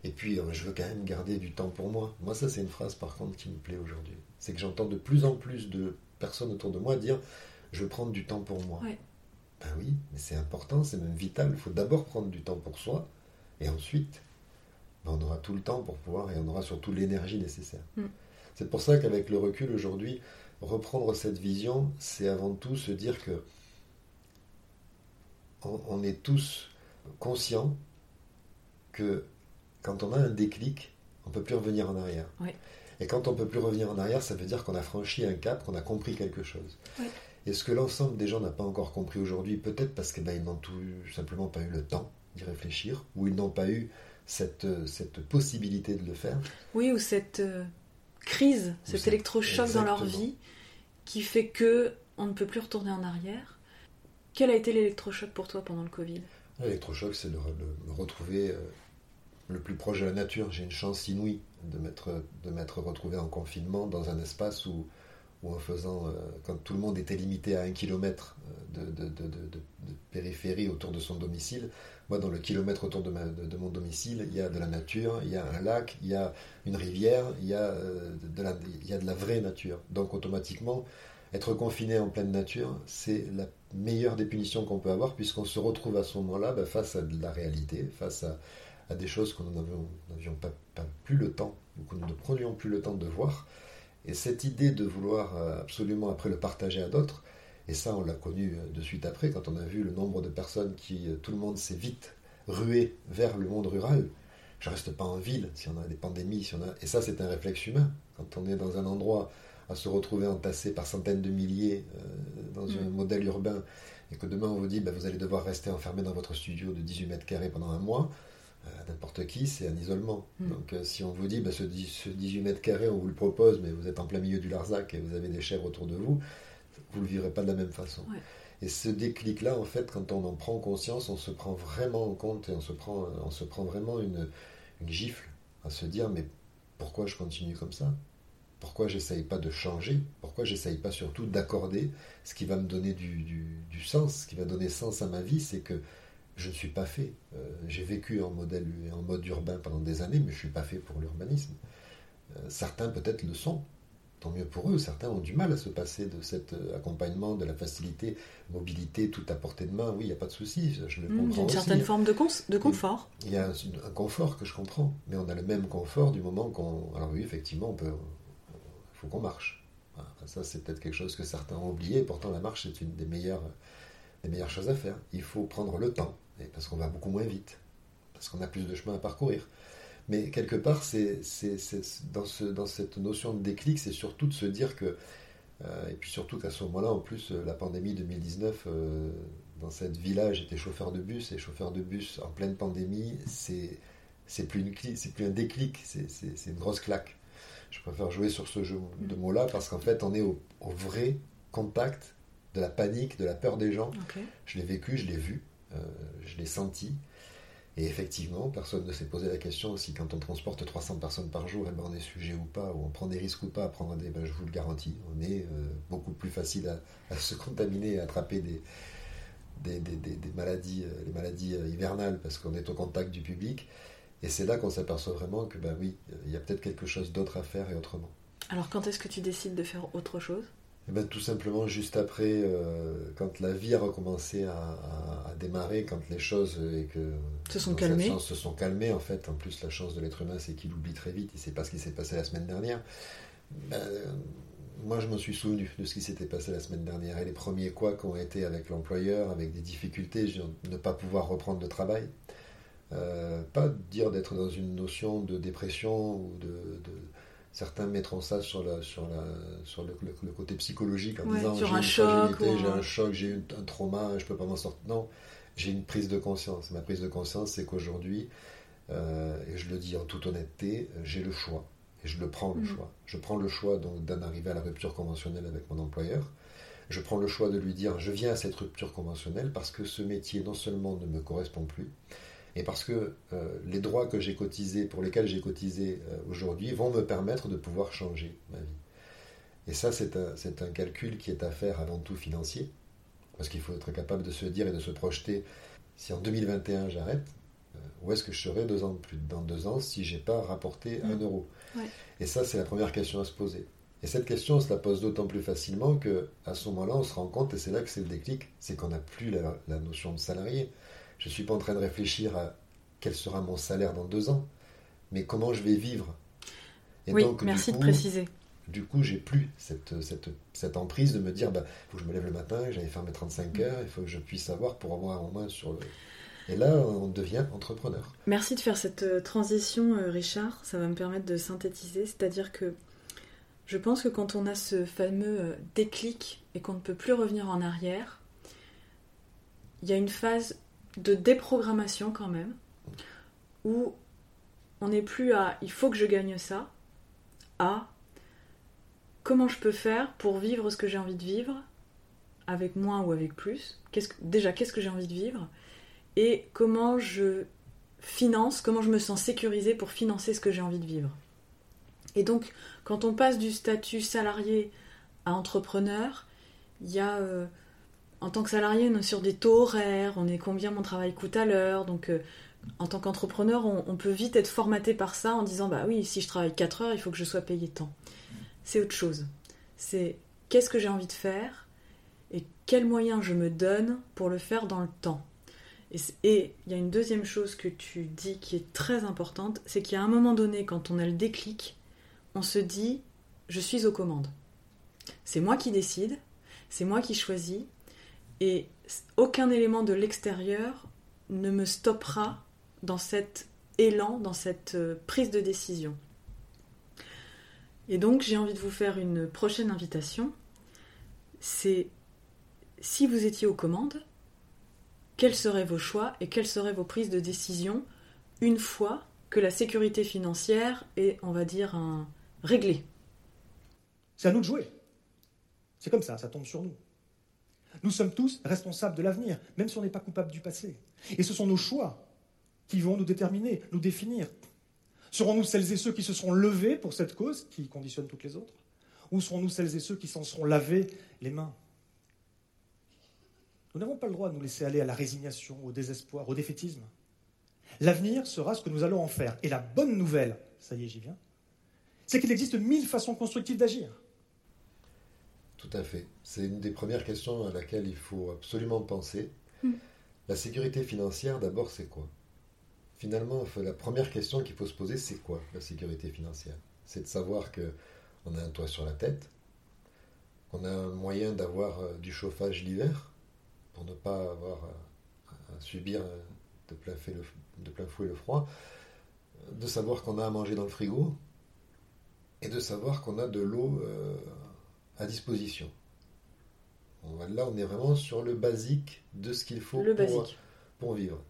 Et puis, euh, je veux quand même garder du temps pour moi. Moi, ça, c'est une phrase, par contre, qui me plaît aujourd'hui. C'est que j'entends de plus en plus de personnes autour de moi dire Je veux prendre du temps pour moi. Ouais. Ben oui, mais c'est important, c'est même vital. Il faut d'abord prendre du temps pour soi, et ensuite, ben, on aura tout le temps pour pouvoir, et on aura surtout l'énergie nécessaire. Mm. C'est pour ça qu'avec le recul aujourd'hui, reprendre cette vision, c'est avant tout se dire que on, on est tous conscients que quand on a un déclic, on ne peut plus revenir en arrière. Et quand on ne peut plus revenir en arrière, ça veut dire qu'on a franchi un cap, qu'on a compris quelque chose. Et ce que l'ensemble des gens n'a pas encore compris aujourd'hui, peut-être parce qu'ils n'ont tout simplement pas eu le temps d'y réfléchir, ou ils n'ont pas eu cette, cette possibilité de le faire. Oui, ou cette euh, crise, cet électrochoc dans leur vie qui fait que on ne peut plus retourner en arrière. Quel a été l'électrochoc pour toi pendant le Covid? L'électrochoc, c'est de me retrouver euh, le plus proche de la nature. J'ai une chance inouïe de m'être, de m'être retrouvé en confinement dans un espace où, où en faisant, euh, quand tout le monde était limité à un kilomètre de, de, périphérie autour de son domicile, moi, dans le kilomètre autour de, mon domicile, il y a de la nature, il y a un lac, il y a une rivière, il y a, euh, de, la, il y a de la vraie nature. Donc, automatiquement, être confiné en pleine nature, c'est la meilleure des punitions qu'on peut avoir, puisqu'on se retrouve à ce moment-là ben, face à de la réalité, face à, des choses que nous n'avions pas, plus le temps, ou que nous ne prenions plus le temps de voir. Et cette idée de vouloir euh, absolument après le partager à d'autres, et ça, on l'a connu euh, de suite après, quand on a vu le nombre de personnes qui, euh, tout le monde s'est vite rué vers le monde rural. Je reste pas en ville si on a des pandémies, si on a... et ça, c'est un réflexe humain. Quand on est dans un endroit à se retrouver entassé par centaines de milliers euh, dans un mm. modèle urbain, et que demain on vous dit, bah, vous allez devoir rester enfermé dans votre studio de 18 mètres carrés pendant un mois, n'importe qui, c'est un isolement. Mm. Donc si on vous dit, bah, ce, ce 18 mètres carrés, on vous le propose, mais vous êtes en plein milieu du Larzac et vous avez des chèvres autour de vous, vous ne le vivrez pas de la même façon. Et ce déclic-là, en fait, quand on en prend conscience, on se prend vraiment en compte et on se prend, on se prend vraiment une, gifle à se dire mais pourquoi je continue comme ça? Pourquoi j'essaye pas de changer Pourquoi j'essaye pas surtout d'accorder ce qui va me donner du, sens, ce qui va donner sens à ma vie C'est que je ne suis pas fait. Euh, j'ai vécu en, modèle, en mode urbain pendant des années, mais je ne suis pas fait pour l'urbanisme. Euh, certains peut-être le sont, tant mieux pour eux. Certains ont du mal à se passer de cet euh, accompagnement, de la facilité, mobilité, tout à portée de main. Oui, il n'y a pas de souci, je le mmh, comprends. Une certaine forme de, de confort. Il y a un, confort que je comprends, mais on a le même confort du moment qu'on. Alors oui, effectivement, on peut. Qu'on marche. ça, c'est peut-être quelque chose que certains ont oublié. Pourtant, la marche, c'est une des meilleures, des meilleures choses à faire. Il faut prendre le temps, parce qu'on va beaucoup moins vite, parce qu'on a plus de chemin à parcourir. Mais quelque part, c'est, dans, ce, dans, cette notion de déclic, c'est surtout de se dire que, euh, et puis surtout qu'à ce moment-là, en plus, euh, la pandémie 2019, euh, dans cette village, j'étais chauffeur de bus, et chauffeur de bus en pleine pandémie, c'est, c'est plus, une, c'est plus un déclic, c'est, une grosse claque. Je préfère jouer sur ce jeu de mots-là parce qu'en fait, on est au, vrai contact de la panique, de la peur des gens. Je l'ai vécu, je l'ai vu, je l'ai senti. Et effectivement, personne ne s'est posé la question si quand on transporte 300 personnes par jour, eh ben, on est sujet ou pas, ou on prend des risques ou pas à prendre des... Ben, je vous le garantis, on est euh, beaucoup plus facile à, se contaminer, à attraper des, des, des, des maladies, euh, les maladies euh, hivernales, parce qu'on est au contact du public. Et c'est là qu'on s'aperçoit vraiment que, ben oui, il y a peut-être quelque chose d'autre à faire et autrement. Alors quand est-ce que tu décides de faire autre chose? Eh ben, tout simplement juste après, euh, quand la vie a recommencé à, démarrer, quand les choses et que se sont calmées. se sont calmées en fait. En plus, la chance de l'être humain, c'est qu'il oublie très vite. Il ne sait pas ce qui s'est passé la semaine dernière. Ben, moi, je m'en suis souvenu de ce qui s'était passé la semaine dernière. Et les premiers quoi ont été avec l'employeur, avec des difficultés, ne pas pouvoir reprendre le travail. Euh, pas dire d'être dans une notion de dépression ou de certains mettront ça sur, la, sur, la, sur le, côté psychologique en disant j'ai une choc, j'ai un choc, j'ai un trauma, je peux pas m'en sortir. Non, j'ai une prise de conscience. Ma prise de conscience, c'est qu'aujourd'hui, euh, et je le dis en toute honnêteté, j'ai le choix. Et je le prends le mm. choix. Je prends le choix donc d'en arriver à la rupture conventionnelle avec mon employeur. Je prends le choix de lui dire je viens à cette rupture conventionnelle parce que ce métier non seulement ne me correspond plus, et parce que euh, les droits que j'ai cotisés, pour lesquels j'ai cotisé euh, aujourd'hui, vont me permettre de pouvoir changer ma vie. Et ça, c'est un, un, calcul qui est à faire avant tout financier, parce qu'il faut être capable de se dire et de se projeter, si en 2021 j'arrête, euh, où est-ce que je serai deux ans plus dans deux ans si j'ai pas rapporté un mmh. euro? Et ça, c'est la première question à se poser. Et cette question, on se la pose d'autant plus facilement que à ce moment-là, on se rend compte, et c'est là que c'est le déclic, c'est qu'on n'a plus la, la, notion de salarié. Je ne suis pas en train de réfléchir à quel sera mon salaire dans deux ans, mais comment je vais vivre. Et oui, merci de préciser. Du coup, j'ai plus cette, cette, cette, emprise de me dire, il bah, faut que je me lève le matin, j'allais faire mes 35 heures, il faut que je puisse savoir pour avoir en main sur le... Et là, on devient entrepreneur. Merci de faire cette euh, transition, euh, Richard. Ça va me permettre de synthétiser. C'est-à-dire que Je pense que quand on a ce fameux euh, déclic et qu'on ne peut plus revenir en arrière, il y a une phase de déprogrammation quand même, où on n'est plus à il faut que je gagne ça, à comment je peux faire pour vivre ce que j'ai envie de vivre, avec moins ou avec plus? déjà, qu'est-ce que j'ai envie de vivre? Et comment je finance, comment je me sens sécurisée pour financer ce que j'ai envie de vivre? Et donc, quand on passe du statut salarié à entrepreneur, il y a, euh, en tant que salarié, on est sur des taux horaires, on est combien mon travail coûte à l'heure, donc euh, en tant qu'entrepreneur, on, peut vite être formaté par ça en disant, bah oui, si je travaille 4 heures, il faut que je sois payé tant. C'est autre chose. C'est qu'est-ce que j'ai envie de faire et quels moyens je me donne pour le faire dans le temps. Et il y a une deuxième chose que tu dis qui est très importante, c'est qu'à un moment donné, quand on a le déclic, on se dit je suis aux commandes. C'est moi qui décide, c'est moi qui choisis, et aucun élément de l'extérieur ne me stoppera dans cet élan, dans cette euh, prise de décision. Et donc j'ai envie de vous faire une prochaine invitation. C'est si vous étiez aux commandes, quels seraient vos choix et quelles seraient vos prises de décision une fois que la sécurité financière est, on va dire, réglée? C'est à nous de jouer. C'est comme ça, ça tombe sur nous. Nous sommes tous responsables de l'avenir, même si on n'est pas coupable du passé. Et ce sont nos choix qui vont nous déterminer, nous définir. Serons-nous celles et ceux qui se seront levés pour cette cause qui conditionne toutes les autres? Ou serons-nous celles et ceux qui s'en seront lavés les mains? Nous n'avons pas le droit de nous laisser aller à la résignation, au désespoir, au défaitisme. L'avenir sera ce que nous allons en faire. Et la bonne nouvelle, ça y est, j'y viens, c'est qu'il existe mille façons constructives d'agir. Tout à fait. C'est une des premières questions à laquelle il faut absolument penser. Hmm. La sécurité financière, d'abord, c'est quoi? Finalement, la première question qu'il faut se poser, c'est quoi la sécurité financière? C'est de savoir qu'on a un toit sur la tête, qu'on a un moyen d'avoir euh, du chauffage l'hiver, pour ne pas avoir à, subir de plein, de plein fouet le froid, de savoir qu'on a à manger dans le frigo et de savoir qu'on a de l'eau euh, à disposition. là, on est vraiment sur le basique de ce qu'il faut pour, pour, vivre.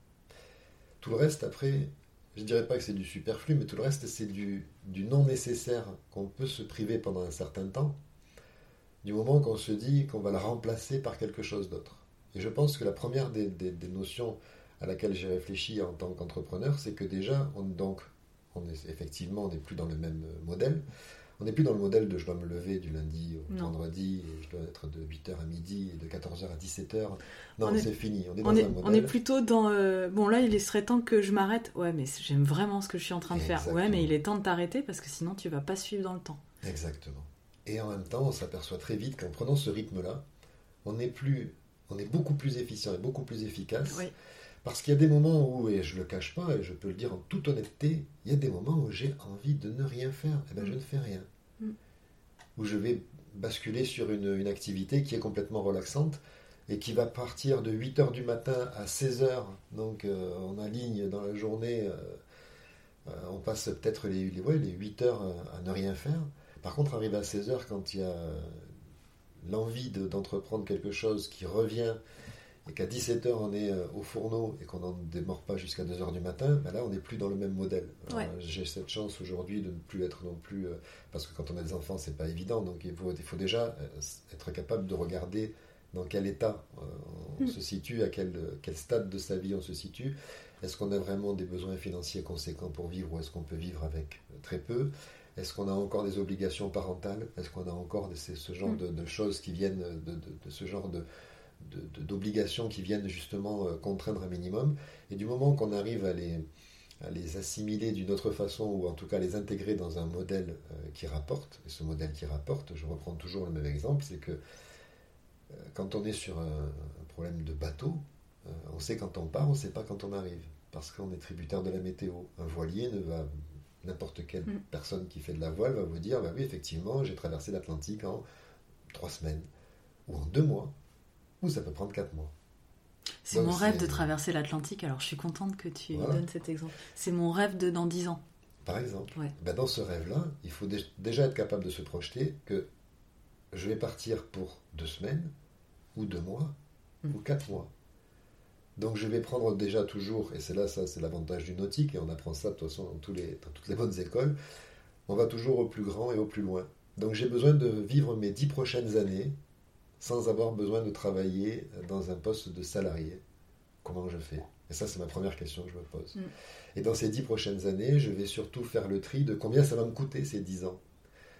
Tout le reste, après, je ne dirais pas que c'est du superflu, mais tout le reste, c'est du, du non nécessaire qu'on peut se priver pendant un certain temps, du moment qu'on se dit qu'on va le remplacer par quelque chose d'autre. Et je pense que la première des, notions à laquelle j'ai réfléchi en tant qu'entrepreneur, c'est que déjà, on, donc, on est, effectivement, on n'est plus dans le même modèle. On n'est plus dans le modèle de je dois me lever du lundi au vendredi, et je dois être de 8h à midi et de 14h à 17h. Non, c'est fini. On est dans un modèle. On est plutôt dans. Euh, bon, là, il serait temps que je m'arrête. Ouais, mais j'aime vraiment ce que je suis en train de faire. Ouais, mais il est temps de t'arrêter parce que sinon, tu vas pas suivre dans le temps. Exactement. Et en même temps, on s'aperçoit très vite qu'en prenant ce rythme-là, on n'est plus on est beaucoup plus efficient et beaucoup plus efficace. Parce qu'il y a des moments où, et je ne le cache pas, et je peux le dire en toute honnêteté, il y a des moments où j'ai envie de ne rien faire. Et eh bien, je mm. ne fais rien. Mm. Où je vais basculer sur une, activité qui est complètement relaxante et qui va partir de 8h du matin à 16h. Donc, euh, on aligne dans la journée, euh, euh, on passe peut-être les, les, les 8 heures à, ne rien faire. Par contre, arriver à 16h, quand il y a l'envie d'entreprendre quelque chose qui revient et qu'à 17h on est euh, au fourneau et qu'on n'en démarre pas jusqu'à 2h du matin, ben là on n'est plus dans le même modèle. J'ai cette chance aujourd'hui de ne plus être non plus, euh, parce que quand on a des enfants c'est pas évident, donc il faut, il faut, déjà euh, être capable de regarder dans quel état on mm. se situe, à quel, quel stade de sa vie on se situe. Est-ce qu'on a vraiment des besoins financiers conséquents pour vivre ou est-ce qu'on peut vivre avec très peu? Est-ce qu'on a encore des obligations parentales? Est-ce qu'on a encore ce genre mm. de, choses qui viennent, de, ce genre d'obligations qui viennent justement euh, contraindre un minimum Et du moment qu'on arrive à les, les assimiler d'une autre façon, ou en tout cas les intégrer dans un modèle euh, qui rapporte, et ce modèle qui rapporte, je reprends toujours le même exemple, c'est que euh, quand on est sur un, problème de bateau, on sait quand on part, on ne sait pas quand on arrive, parce qu'on est tributaire de la météo. Un voilier ne va N'importe quelle mm. personne qui fait de la voile va vous dire bah oui, effectivement, j'ai traversé l'Atlantique en trois semaines, ou en deux mois, ou ça peut prendre quatre mois. C'est mon rêve de traverser l'Atlantique, alors je suis contente que tu donnes cet exemple. C'est mon rêve de dans dix ans. Par exemple. Ouais. Ben, dans ce rêve-là, il faut dé- déjà être capable de se projeter que je vais partir pour deux semaines, ou deux mois, Mm. ou quatre mois. Donc je vais prendre déjà toujours, et c'est là, ça, c'est l'avantage du nautique, et on apprend ça de toute façon dans, tous les, dans toutes les bonnes écoles, on va toujours au plus grand et au plus loin. Donc j'ai besoin de vivre mes dix prochaines années sans avoir besoin de travailler dans un poste de salarié. Comment je fais? Et ça, c'est ma première question que je me pose. Mm. Et dans ces dix prochaines années, je vais surtout faire le tri de combien ça va me coûter ces dix ans.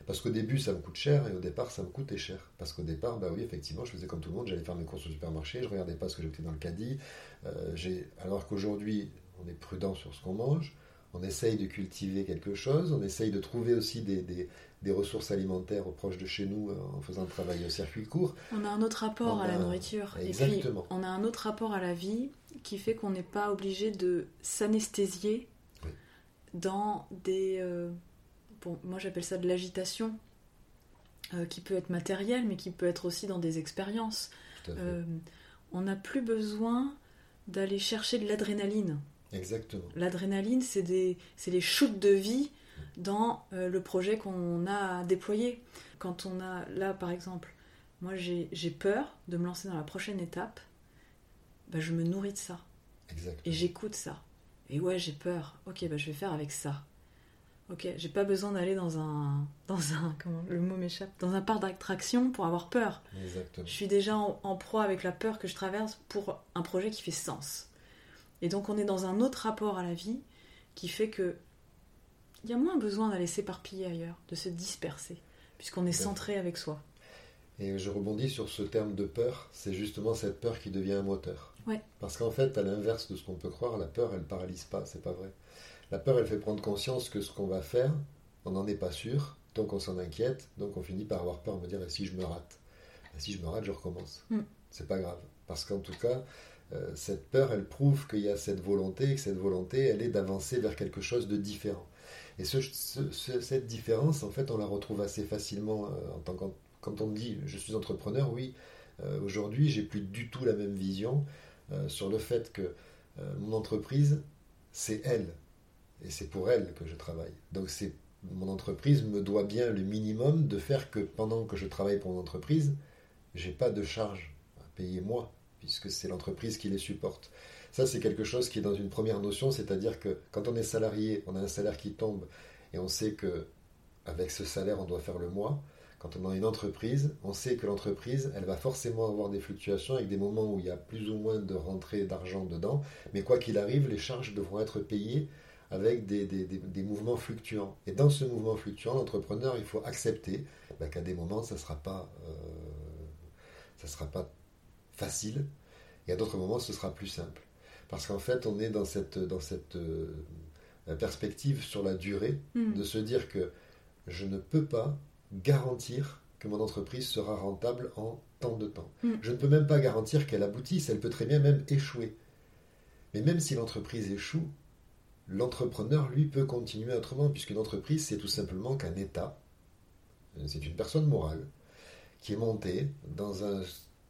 Parce qu'au début, ça me coûte cher, et au départ, ça me coûtait cher. Parce qu'au départ, bah oui, effectivement, je faisais comme tout le monde, j'allais faire mes courses au supermarché, je regardais pas ce que j'étais dans le caddie. Euh, alors qu'aujourd'hui, on est prudent sur ce qu'on mange, on essaye de cultiver quelque chose, on essaye de trouver aussi des, des- des ressources alimentaires proches de chez nous euh, en faisant un travail au circuit court. On a un autre rapport On à la nourriture. Et Exactement. puis, on a un autre rapport à la vie qui fait qu'on n'est pas obligé de s'anesthésier Oui. dans des. euh, bon, moi j'appelle ça de l'agitation, euh, qui peut être matérielle, mais qui peut être aussi dans des expériences. Euh, on n'a plus besoin d'aller chercher de l'adrénaline. Exactement. L'adrénaline, c'est des, c'est les shoots de vie dans euh, le projet qu'on a déployé. Quand on a, là par exemple, moi j'ai j'ai peur de me lancer dans la prochaine étape, bah, je me nourris de ça Exactement. et j'écoute ça. Et ouais, j'ai peur. Ok, bah, je vais faire avec ça. Ok, j'ai pas besoin d'aller dans un, dans un, comment le mot m'échappe, dans un parc d'attraction pour avoir peur. Exactement. Je suis déjà en, en proie avec la peur que je traverse pour un projet qui fait sens. Et donc on est dans un autre rapport à la vie qui fait que il y a moins besoin d'aller s'éparpiller ailleurs, de se disperser, puisqu'on est D'accord. centré avec soi. Et je rebondis sur ce terme de peur, c'est justement cette peur qui devient un moteur. Ouais. Parce qu'en fait, à l'inverse de ce qu'on peut croire, la peur, elle paralyse pas, c'est pas vrai. La peur, elle fait prendre conscience que ce qu'on va faire, on n'en est pas sûr, donc on s'en inquiète, donc on finit par avoir peur, me dire, et si je me rate? Et si je me rate, je recommence. Mm. C'est pas grave. Parce qu'en tout cas, euh, cette peur, elle prouve qu'il y a cette volonté, et que cette volonté, elle est d'avancer vers quelque chose de différent. Et ce- ce- ce- cette différence, en fait, on la retrouve assez facilement euh, en tant quand on dit je suis entrepreneur, oui, euh, aujourd'hui j'ai plus du tout la même vision euh, sur le fait que mon entreprise, c'est elle. Et c'est pour elle que je travaille. Donc c'est mon entreprise me doit bien le minimum de faire que pendant que je travaille pour mon entreprise, j'ai pas de charges à payer moi, puisque c'est l'entreprise qui les supporte. Ça, c'est quelque chose qui est dans une première notion, c'est-à-dire que quand on est salarié, on a un salaire qui tombe et on sait que avec ce salaire, on doit faire le mois. Quand on a une entreprise, on sait que l'entreprise, elle va forcément avoir des fluctuations avec des moments où il y a plus ou moins de rentrée d'argent dedans. Mais quoi qu'il arrive, les charges devront être payées avec des, des- des- mouvements fluctuants. Et dans ce mouvement fluctuant, l'entrepreneur, il faut accepter bah, qu'à des moments, ça ne sera, euh, sera pas facile. Et à d'autres moments, ce sera plus simple. Parce qu'en fait, on est dans cette, dans cette euh, perspective sur la durée Mm. de se dire que je ne peux pas garantir que mon entreprise sera rentable en tant de temps. Mm. Je ne peux même pas garantir qu'elle aboutisse, elle peut très bien même échouer. Mais même si l'entreprise échoue, l'entrepreneur, lui, peut continuer autrement, puisqu'une entreprise, c'est tout simplement qu'un État, c'est une personne morale, qui est montée dans un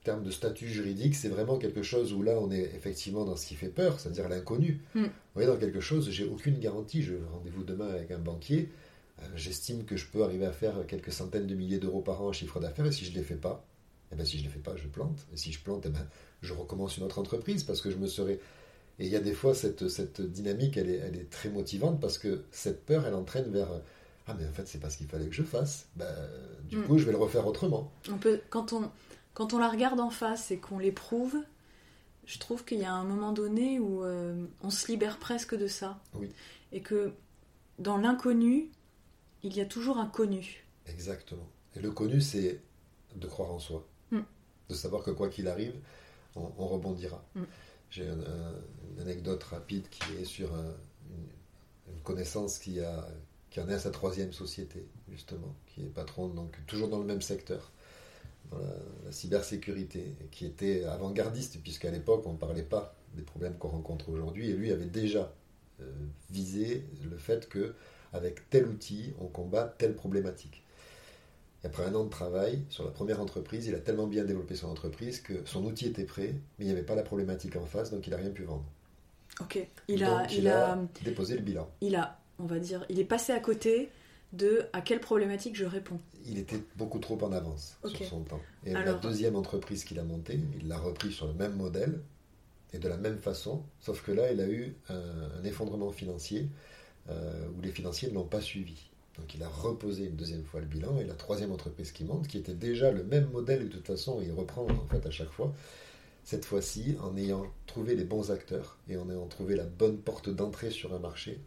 terme de statut juridique, c'est vraiment quelque chose où là, on est effectivement dans ce qui fait peur, c'est-à-dire l'inconnu. Mm. On est dans quelque chose, j'ai aucune garantie, je rendez-vous demain avec un banquier, euh, j'estime que je peux arriver à faire quelques centaines de milliers d'euros par an en chiffre d'affaires, et si je ne les fais pas, eh ben, si je ne les fais pas, je plante. Et si je plante, eh ben, je recommence une autre entreprise parce que je me serais. Et il y a des fois, cette, cette dynamique, elle est, elle est très motivante parce que cette peur, elle entraîne vers Ah, mais en fait, c'est pas ce qu'il fallait que je fasse. Ben, du Mm. coup, je vais le refaire autrement. On peut, quand, on, quand on la regarde en face et qu'on l'éprouve, je trouve qu'il y a un moment donné où euh, on se libère presque de ça. Oui. Et que dans l'inconnu, il y a toujours un connu. Exactement. Et le connu, c'est de croire en soi. Mm. De savoir que quoi qu'il arrive, on, on rebondira. Mm. J'ai un- un- une anecdote rapide qui est sur un- une, une connaissance qui, a, qui en est à sa troisième société, justement, qui est patron, donc toujours dans le même secteur, dans la, la cybersécurité, et qui était avant-gardiste, puisqu'à l'époque, on ne parlait pas des problèmes qu'on rencontre aujourd'hui, et lui avait déjà euh, visé le fait que avec tel outil, on combat telle problématique. Et après un an de travail sur la première entreprise, il a tellement bien développé son entreprise que son outil était prêt, mais il n'y avait pas la problématique en face, donc il n'a rien pu vendre. Ok. Il Donc, a, il, il a, a, déposé le bilan. il a on va dire, il est passé à côté de à quelle problématique je réponds. Il était beaucoup trop en avance sur son temps. Et la deuxième entreprise qu'il a montée, il l'a repris sur le même modèle et de la même façon, sauf que là, il a eu un, un effondrement financier euh, où les financiers ne l'ont pas suivi. Donc il a reposé une deuxième fois le bilan et la troisième entreprise qui monte, qui était déjà le même modèle de toute façon, il reprend en fait à chaque fois, cette fois-ci en ayant trouvé les bons acteurs et en ayant trouvé la bonne porte d'entrée sur un marché,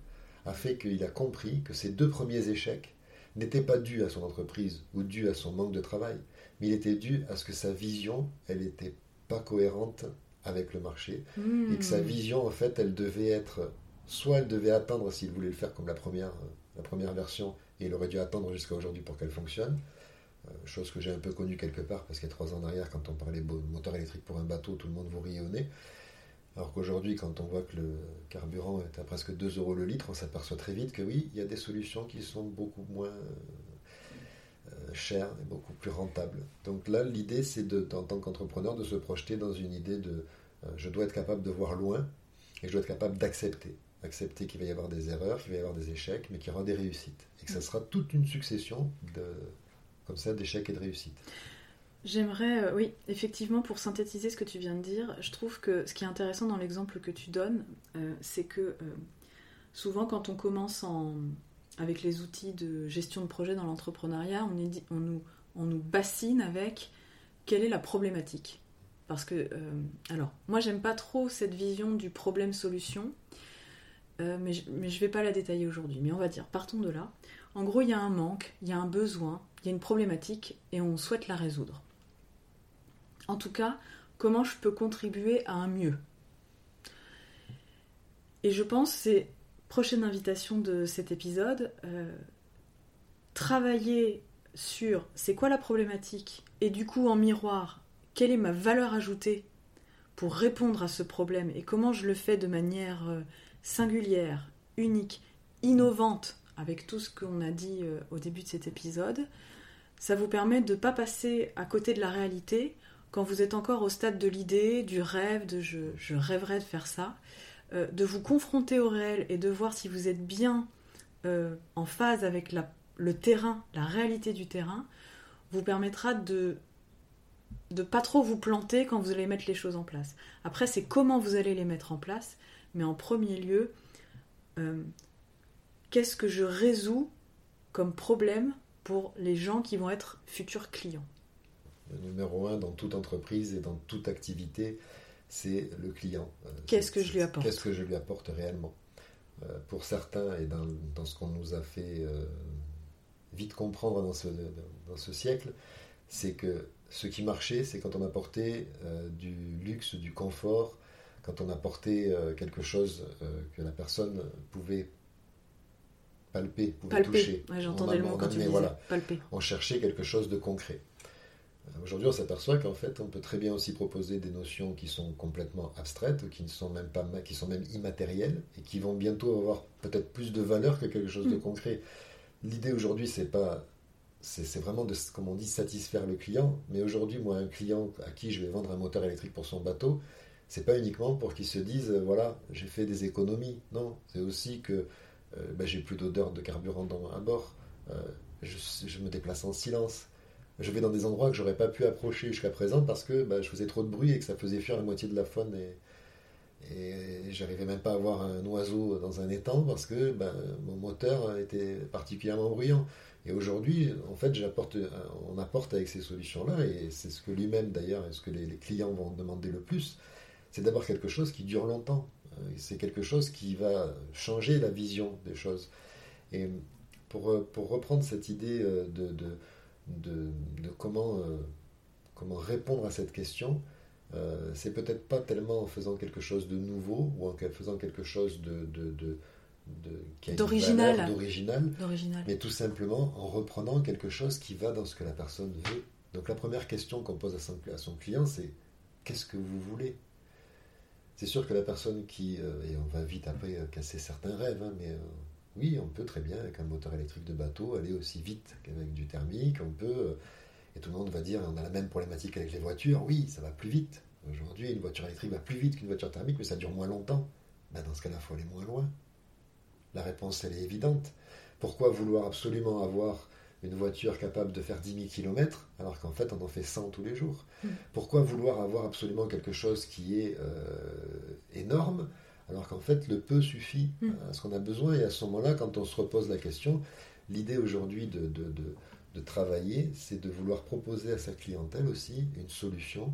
a fait qu'il a compris que ces deux premiers échecs n'étaient pas dus à son entreprise ou dus à son manque de travail, mais il était dû à ce que sa vision, elle n'était pas cohérente avec le marché Hmm. et que sa vision, en fait, elle devait être, soit elle devait attendre s'il voulait le faire comme la première, la première version, et il aurait dû attendre jusqu'à aujourd'hui pour qu'elle fonctionne. Euh, chose que j'ai un peu connue quelque part, parce qu'il y a trois ans en arrière, quand on parlait de moteur électrique pour un bateau, tout le monde vous riait au nez. Alors qu'aujourd'hui, quand on voit que le carburant est à presque 2 euros le litre, on s'aperçoit très vite que oui, il y a des solutions qui sont beaucoup moins euh, chères et beaucoup plus rentables. Donc là, l'idée, c'est en tant qu'entrepreneur de se projeter dans une idée de euh, je dois être capable de voir loin et je dois être capable d'accepter. Accepter qu'il va y avoir des erreurs, qu'il va y avoir des échecs, mais qu'il y aura des réussites. Et que ça sera toute une succession de, comme ça d'échecs et de réussites. J'aimerais, euh, oui, effectivement, pour synthétiser ce que tu viens de dire, je trouve que ce qui est intéressant dans l'exemple que tu donnes, euh, c'est que euh, souvent quand on commence en- avec les outils de gestion de projet dans l'entrepreneuriat, on, nous, on nous bassine avec quelle est la problématique. Parce que, alors, moi j'aime pas trop cette vision du problème-solution, mais, je, mais je vais pas la détailler aujourd'hui. Mais on va dire, partons de là. En gros, il y a un manque, il y a un besoin, il y a une problématique et on souhaite la résoudre. En tout cas, comment je peux contribuer à un mieux. Et je pense, c'est prochaine invitation de cet épisode, euh, travailler sur c'est quoi la problématique et du coup en miroir, quelle est ma valeur ajoutée pour répondre à ce problème et comment je le fais de manière euh, singulière, unique, innovante avec tout ce qu'on a dit euh, au début de cet épisode, ça vous permet de ne pas passer à côté de la réalité quand vous êtes encore au stade de l'idée, du rêve, de je, je rêverais de faire ça, euh, de vous confronter au réel et de voir si vous êtes bien euh, en phase avec le terrain, la réalité du terrain, vous permettra de de pas trop vous planter quand vous allez mettre les choses en place. Après, c'est comment vous allez les mettre en place, mais en premier lieu, euh, qu'est-ce que je résous comme problème pour les gens qui vont être futurs clients? Le numéro un dans toute entreprise et dans toute activité, c'est le client. Euh, Qu'est-ce que je lui apporte Qu'est-ce que je lui apporte réellement Euh, Pour certains, et dans, dans ce qu'on nous a fait euh, vite comprendre dans ce, dans ce siècle, c'est que ce qui marchait, c'est quand on apportait euh, du luxe, du confort, quand on apportait euh, quelque chose euh, que la personne pouvait palper, pouvait Palper. toucher. Ouais, J'entendais le mot on quand tu amenait, disais voilà, palper. on cherchait quelque chose de concret. Euh, Aujourd'hui, on s'aperçoit qu'en fait, on peut très bien aussi proposer des notions qui sont complètement abstraites, qui ne sont même pas, qui sont même immatérielles et qui vont bientôt avoir peut-être plus de valeur que quelque chose de Mm. concret. L'idée aujourd'hui, c'est pas, c'est vraiment de, comme on dit, satisfaire le client. Mais aujourd'hui, moi, un client à qui je vais vendre un moteur électrique pour son bateau, c'est pas uniquement pour qu'il se dise, euh, voilà, j'ai fait des économies. Non, c'est aussi que euh, ben, j'ai plus d'odeur de carburant dans- à bord. Euh, je, je me déplace en silence. Je vais dans des endroits que j'aurais pas pu approcher jusqu'à présent parce que ben, je faisais trop de bruit et que ça faisait fuir la moitié de la faune et, et j'arrivais même pas à voir un oiseau dans un étang parce que ben, mon moteur était particulièrement bruyant. Et aujourd'hui, en fait, j'apporte, on apporte avec ces solutions-là, et c'est ce que lui-même d'ailleurs, et ce que les, clients vont demander le plus, c'est d'avoir quelque chose qui dure longtemps. Euh, C'est quelque chose qui va changer la vision des choses. Et pour, euh, pour reprendre cette idée euh, de, de, de comment, euh, comment répondre à cette question, euh, c'est peut-être pas tellement en faisant quelque chose de nouveau ou en faisant quelque chose de, de, D'original. mais tout simplement en reprenant quelque chose qui va dans ce que la personne veut. Donc la première question qu'on pose à son, à son client, c'est qu'est-ce que vous voulez? C'est sûr que la personne qui, euh, et on va vite après casser certains rêves, hein, mais oui, on peut très bien avec un moteur électrique de bateau aller aussi vite qu'avec du thermique, on peut, euh, et tout le monde va dire, on a la même problématique avec les voitures, oui, ça va plus vite. Aujourd'hui, une voiture électrique va plus vite qu'une voiture thermique, mais ça dure moins longtemps. Ben, dans ce cas-là, il faut aller moins loin. La réponse, elle est évidente. Pourquoi vouloir absolument avoir une voiture capable de faire 10 000 km alors qu'en fait on en fait 100 tous les jours? Mm. Pourquoi vouloir avoir absolument quelque chose qui est euh, énorme alors qu'en fait le peu suffit Mm. à ce qu'on a besoin et à ce moment-là quand on se repose la question, l'idée aujourd'hui de, de, de- de travailler c'est de vouloir proposer à sa clientèle aussi une solution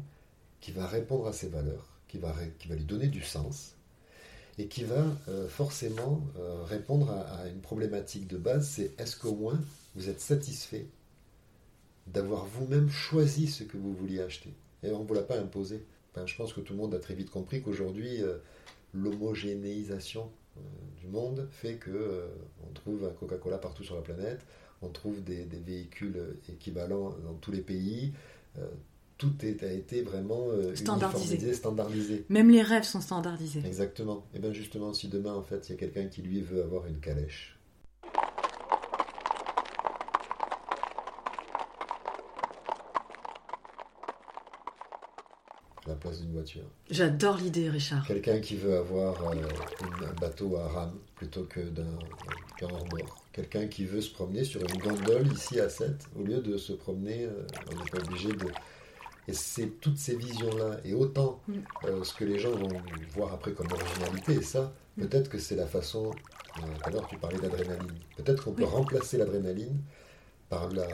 qui va répondre à ses valeurs, qui va, ré- qui va lui donner du sens et qui va euh, forcément euh, répondre à, à une problématique de base, c'est est-ce qu'au moins vous êtes satisfait d'avoir vous-même choisi ce que vous vouliez acheter? Et on ne vous l'a pas imposé. Ben, je pense que tout le monde a très vite compris qu'aujourd'hui, euh, l'homogénéisation euh, du monde fait que euh, on trouve un Coca-Cola partout sur la planète, on trouve des, des véhicules équivalents dans tous les pays. euh, tout est- a été vraiment euh, Standardisé. uniformisé, standardisé. Même les rêves sont standardisés. Exactement. Et bien justement, si demain, en fait, il y a quelqu'un qui lui veut avoir une calèche, à la place d'une voiture. J'adore l'idée, Richard. Quelqu'un qui veut avoir euh, une- un bateau à rame plutôt que d'un hors-bord. Quelqu'un qui veut se promener sur une gondole ici à 7 au lieu de se promener, euh, on n'est pas obligé de... Et c'est toutes ces visions-là, et autant Mm. euh, ce que les gens vont voir après comme originalité, et ça, Mm. peut-être que c'est la façon... Tout à l'heure, tu parlais d'adrénaline. Peut-être qu'on peut remplacer l'adrénaline par la,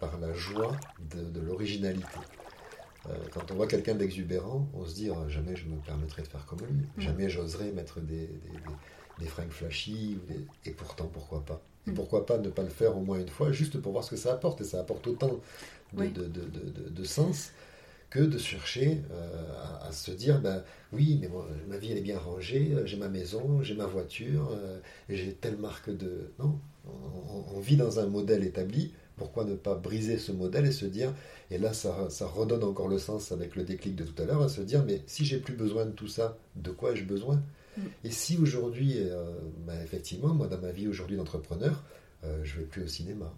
par la joie de, de l'originalité. Euh, quand on voit quelqu'un d'exubérant, on se dit Ah, jamais je me permettrai de faire comme lui, Mm. jamais j'oserais mettre des, des, des- des fringues flashy, et pourtant pourquoi pas Et Mm. pourquoi pas ne pas le faire au moins une fois, juste pour voir ce que ça apporte, et ça apporte autant de, Oui. de, de, de- de- de sens que de chercher euh, à, à se dire ben, oui, mais moi, ma vie elle est bien rangée, j'ai ma maison, j'ai ma voiture, euh, j'ai telle marque de. Non, on, on- on vit dans un modèle établi. Pourquoi ne pas briser ce modèle et se dire, et là ça, ça redonne encore le sens avec le déclic de tout à l'heure, à se dire, mais si j'ai plus besoin de tout ça, de quoi ai-je besoin? Mm. Et si aujourd'hui, euh, ben, effectivement, moi dans ma vie aujourd'hui d'entrepreneur, euh, je vais plus au cinéma,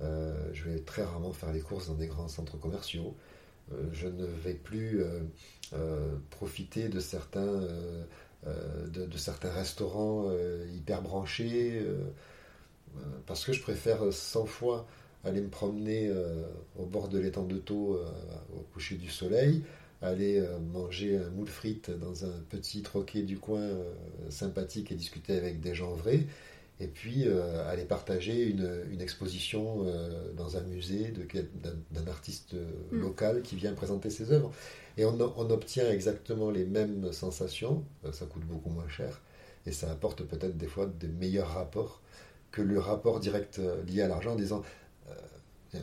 euh, je vais très rarement faire les courses dans des grands centres commerciaux, euh, je ne vais plus profiter de certains, de, de certains restaurants hyper branchés, parce que je préfère 100 fois aller me promener euh, au bord de l'étang de Thau euh, au coucher du soleil, aller euh, manger un moule frites dans un petit troquet du coin euh, sympathique et discuter avec des gens vrais, et puis aller partager une, une exposition dans un musée de d'un artiste Mm. local qui vient présenter ses œuvres. Et on, on obtient exactement les mêmes sensations, ça coûte beaucoup moins cher, et ça apporte peut-être des fois des meilleurs rapports que le rapport direct lié à l'argent en disant,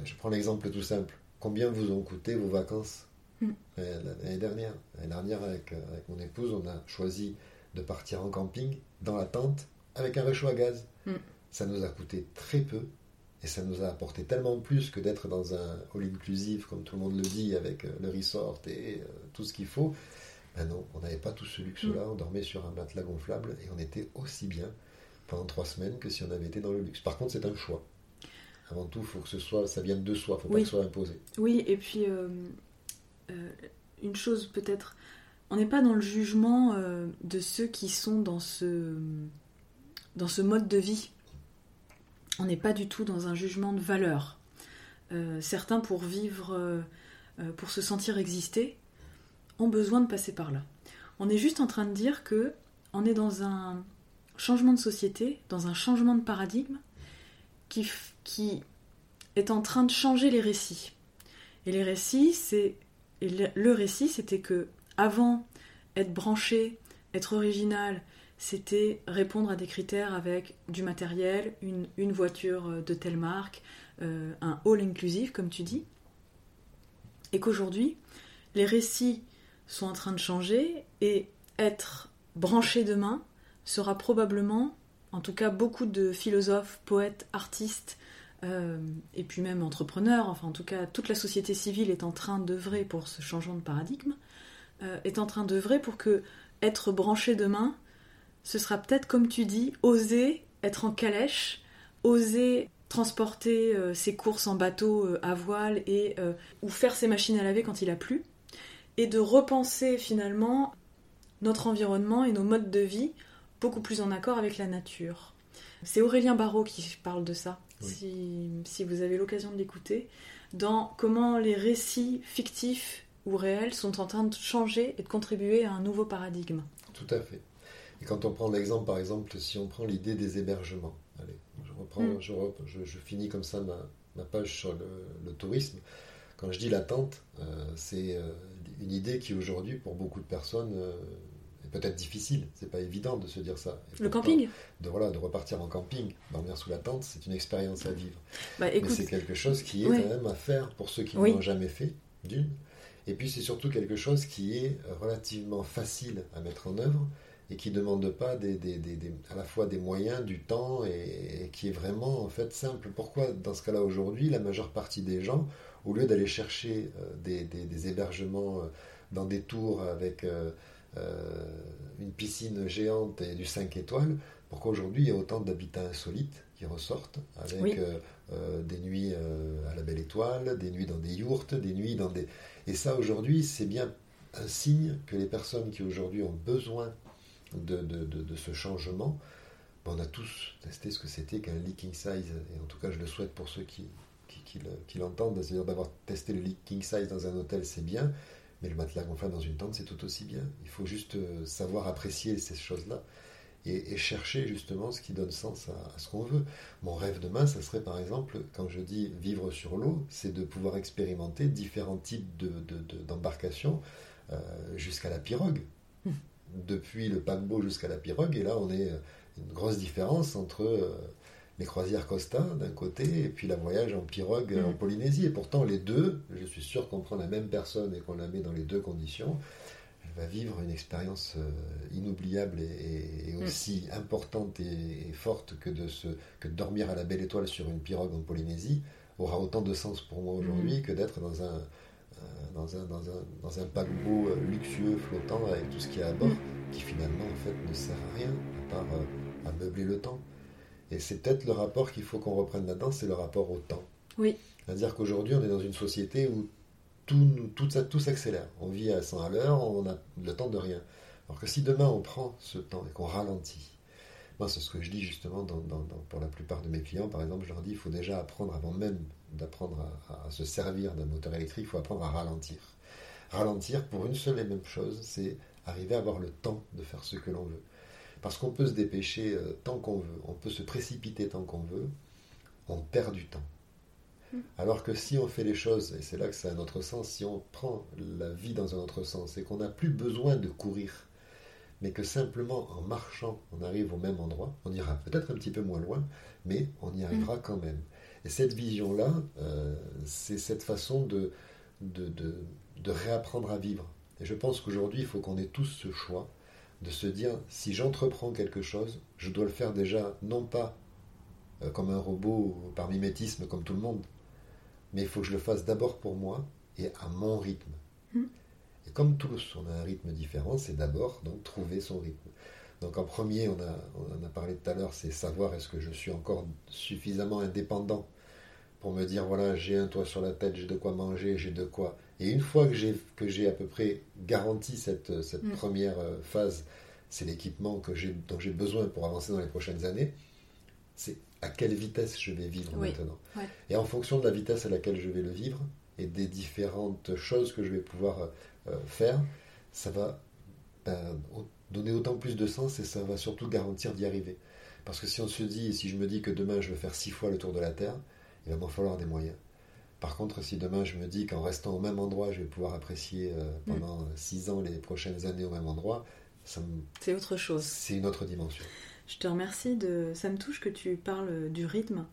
je prends l'exemple tout simple, combien vous ont coûté vos vacances Mm. Euh, L'année dernière, l'année dernière avec, euh, avec mon épouse, on a choisi de partir en camping dans la tente avec un réchaud à gaz. Mm. Ça nous a coûté très peu et ça nous a apporté tellement plus que d'être dans un all-inclusive, comme tout le monde le dit, avec euh, le resort et euh, tout ce qu'il faut. Ben non, on n'avait pas tout ce luxe-là, on dormait sur un matelas gonflable et on était aussi bien pendant trois semaines que si on avait été dans le luxe. Par contre, c'est un choix. Avant tout, il faut que ce soit, ça vienne de soi, il faut pas que ce soit imposé. Oui, et puis euh, euh, une chose peut-être, on n'est pas dans le jugement euh, de ceux qui sont dans ce, dans ce mode de vie. On n'est pas du tout dans un jugement de valeur. Certains, pour vivre, pour se sentir exister, ont besoin de passer par là. On est juste en train de dire que on est dans un changement de société, dans un changement de paradigme qui, qui est en train de changer les récits. Et les récits, c'est le, récit, c'était que avant être branché, être original, c'était répondre à des critères avec du matériel, une, voiture euh, de telle marque, euh, un all inclusive, comme tu dis. Et qu'aujourd'hui, les récits sont en train de changer et être branché demain sera probablement, en tout cas beaucoup de philosophes, poètes, artistes, euh, et puis même entrepreneurs, enfin en tout cas toute la société civile est en train d'œuvrer pour ce changement de paradigme, euh, est en train d'œuvrer pour que être branché demain, ce sera peut-être comme tu dis, oser être en calèche, oser transporter euh, ses courses en bateau à voile et ou faire ses machines à laver quand il a plu, et de repenser finalement notre environnement et nos modes de vie beaucoup plus en accord avec la nature. C'est Aurélien Barraud qui parle de ça, Oui. si, si vous avez l'occasion de l'écouter, dans comment les récits fictifs ou réels sont en train de changer et de contribuer à un nouveau paradigme. Tout à fait. Et quand on prend l'exemple, par exemple, si on prend l'idée des hébergements, allez, je reprends, Mm. je, je- je finis comme ça ma, ma page sur le, le tourisme. Quand je dis la tente, euh, c'est euh, une idée qui aujourd'hui, pour beaucoup de personnes, euh, peut-être difficile. C'est pas évident de se dire ça. Et Le camping de, voilà, de repartir en camping, dormir sous la tente, c'est une expérience à vivre. Bah Mais c'est quelque chose qui est ouais. quand même à faire pour ceux qui Oui. ne l'ont jamais fait, d'une. Et puis c'est surtout quelque chose qui est relativement facile à mettre en œuvre et qui ne demande pas des, des- des- des- à la fois des moyens, du temps et, et qui est vraiment en fait simple. Pourquoi dans ce cas-là aujourd'hui, la majeure partie des gens, au lieu d'aller chercher euh, des, hébergements euh, dans des tours avec euh, une piscine géante et du 5 étoiles, pourquoi aujourd'hui il y a autant d'habitats insolites qui ressortent avec Oui. euh, euh, des nuits euh, à la belle étoile, des nuits dans des yourtes, des nuits dans des... Et ça aujourd'hui c'est bien un signe que les personnes qui aujourd'hui ont besoin de, de- de- de ce changement, ben, on a tous testé ce que c'était qu'un leaking size, et en tout cas je le souhaite pour ceux qui, qui, qui le- qui l'entendent, c'est-à-dire d'avoir testé le leaking size dans un hôtel c'est bien, mais le matelas gonflable dans une tente c'est tout aussi bien. Il faut juste euh, savoir apprécier ces choses-là et, et chercher justement ce qui donne sens à, à ce qu'on veut. Mon rêve demain, ça serait par exemple, quand je dis vivre sur l'eau, c'est de pouvoir expérimenter différents types de- de- de- d'embarcations euh, jusqu'à la pirogue. Hmm. Depuis le paquebot jusqu'à la pirogue, et là on est euh, une grosse différence entre les croisières Costa d'un côté et puis la voyage en pirogue en Hmm. Polynésie. Et pourtant les deux, je suis sûr qu'on prend la même personne et qu'on la met dans les deux conditions, elle va vivre une expérience euh, inoubliable et, Mm. aussi importante et, et forte que de, se, que de dormir à la belle étoile sur une pirogue en Polynésie aura autant de sens pour moi aujourd'hui que d'être dans un, euh, dans, un, dans, un, dans un paquebot euh, luxueux flottant avec tout ce qu'il y a à bord qui finalement en fait ne sert à rien à part à meubler le temps. Et c'est peut-être le rapport qu'il faut qu'on reprenne là-dedans, c'est le rapport au temps. Oui. C'est-à-dire qu'aujourd'hui on est dans une société où tout, s'accélère. On vit à 100 à l'heure, on a le temps de rien. Alors que si demain on prend ce temps et qu'on ralentit, moi c'est ce que je dis justement dans- dans- dans- pour la plupart de mes clients, par exemple, je leur dis il faut déjà apprendre avant même d'apprendre à, à- à se servir d'un moteur électrique, il faut apprendre à ralentir. Ralentir pour une seule et même chose, c'est arriver à avoir le temps de faire ce que l'on veut. Parce qu'on peut se dépêcher euh, tant qu'on veut, on peut se précipiter tant qu'on veut, on perd du temps. Alors que si on fait les choses, et c'est là que c'est un autre sens, si on prend la vie dans un autre sens et qu'on n'a plus besoin de courir, mais que simplement en marchant, on arrive au même endroit, on ira peut-être un petit peu moins loin, mais on y arrivera quand même. Et cette vision-là, euh, c'est cette façon de, de, de- de réapprendre à vivre. Et je pense qu'aujourd'hui, il faut qu'on ait tous ce choix de se dire, si j'entreprends quelque chose, je dois le faire déjà, non pas euh, comme un robot ou par mimétisme comme tout le monde, mais il faut que je le fasse d'abord pour moi et à mon rythme. Mm. Et comme tous, on a un rythme différent, c'est d'abord donc trouver son rythme. Donc en premier, on, a, on en a parlé tout à l'heure, c'est savoir est-ce que je suis encore suffisamment indépendant pour me dire voilà, j'ai un toit sur la tête, j'ai de quoi manger, j'ai de quoi. Et une fois que j'ai que j'ai à peu près garanti cette, cette Mm. première euh, phase, c'est l'équipement que j'ai dont j'ai besoin pour avancer dans les prochaines années. C'est à quelle vitesse je vais vivre Oui. maintenant. Ouais. Et en fonction de la vitesse à laquelle je vais le vivre et des différentes choses que je vais pouvoir euh, faire, ça va ben, donner autant plus de sens et ça va surtout garantir d'y arriver. Parce que si on se dit, si je me dis que demain je vais faire six fois le tour de la Terre, il va m'en falloir des moyens. Par contre, si demain je me dis qu'en restant au même endroit, je vais pouvoir apprécier euh, pendant six ans les prochaines années au même endroit, me- C'est autre chose. c'est une autre dimension. Je te remercie de. Ça me touche que tu parles du rythme.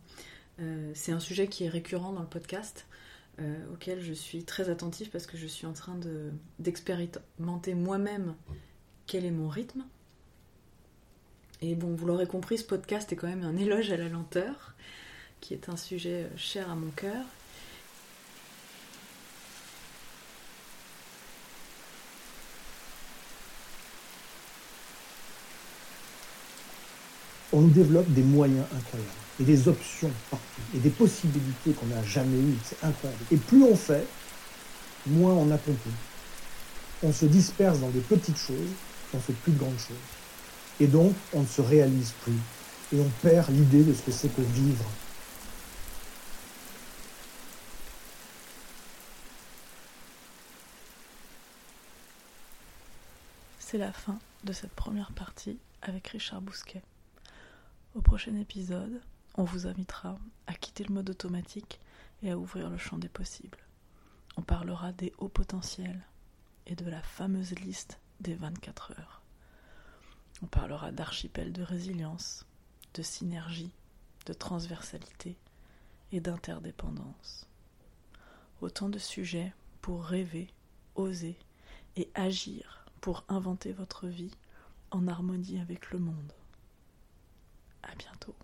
Euh, c'est un sujet qui est récurrent dans le podcast, euh, auquel je suis très attentive parce que je suis en train de d'expérimenter moi-même quel est mon rythme. Et bon, vous l'aurez compris, ce podcast est quand même un éloge à la lenteur, qui est un sujet cher à mon cœur. On nous développe des moyens incroyables, et des options partout, et des possibilités qu'on n'a jamais eues. C'est incroyable. Et plus on fait, moins on accomplit. On se disperse dans des petites choses, on fait plus de grandes choses. Et donc, on ne se réalise plus. et on perd l'idée de ce que c'est que vivre. C'est la fin de cette première partie avec Richard Bousquet. Au prochain épisode, on vous invitera à quitter le mode automatique et à ouvrir le champ des possibles. On parlera des hauts potentiels et de la fameuse liste des 24 heures. On parlera d'archipel de résilience, de synergie, de transversalité et d'interdépendance. Autant de sujets pour rêver, oser et agir pour inventer votre vie en harmonie avec le monde. À bientôt.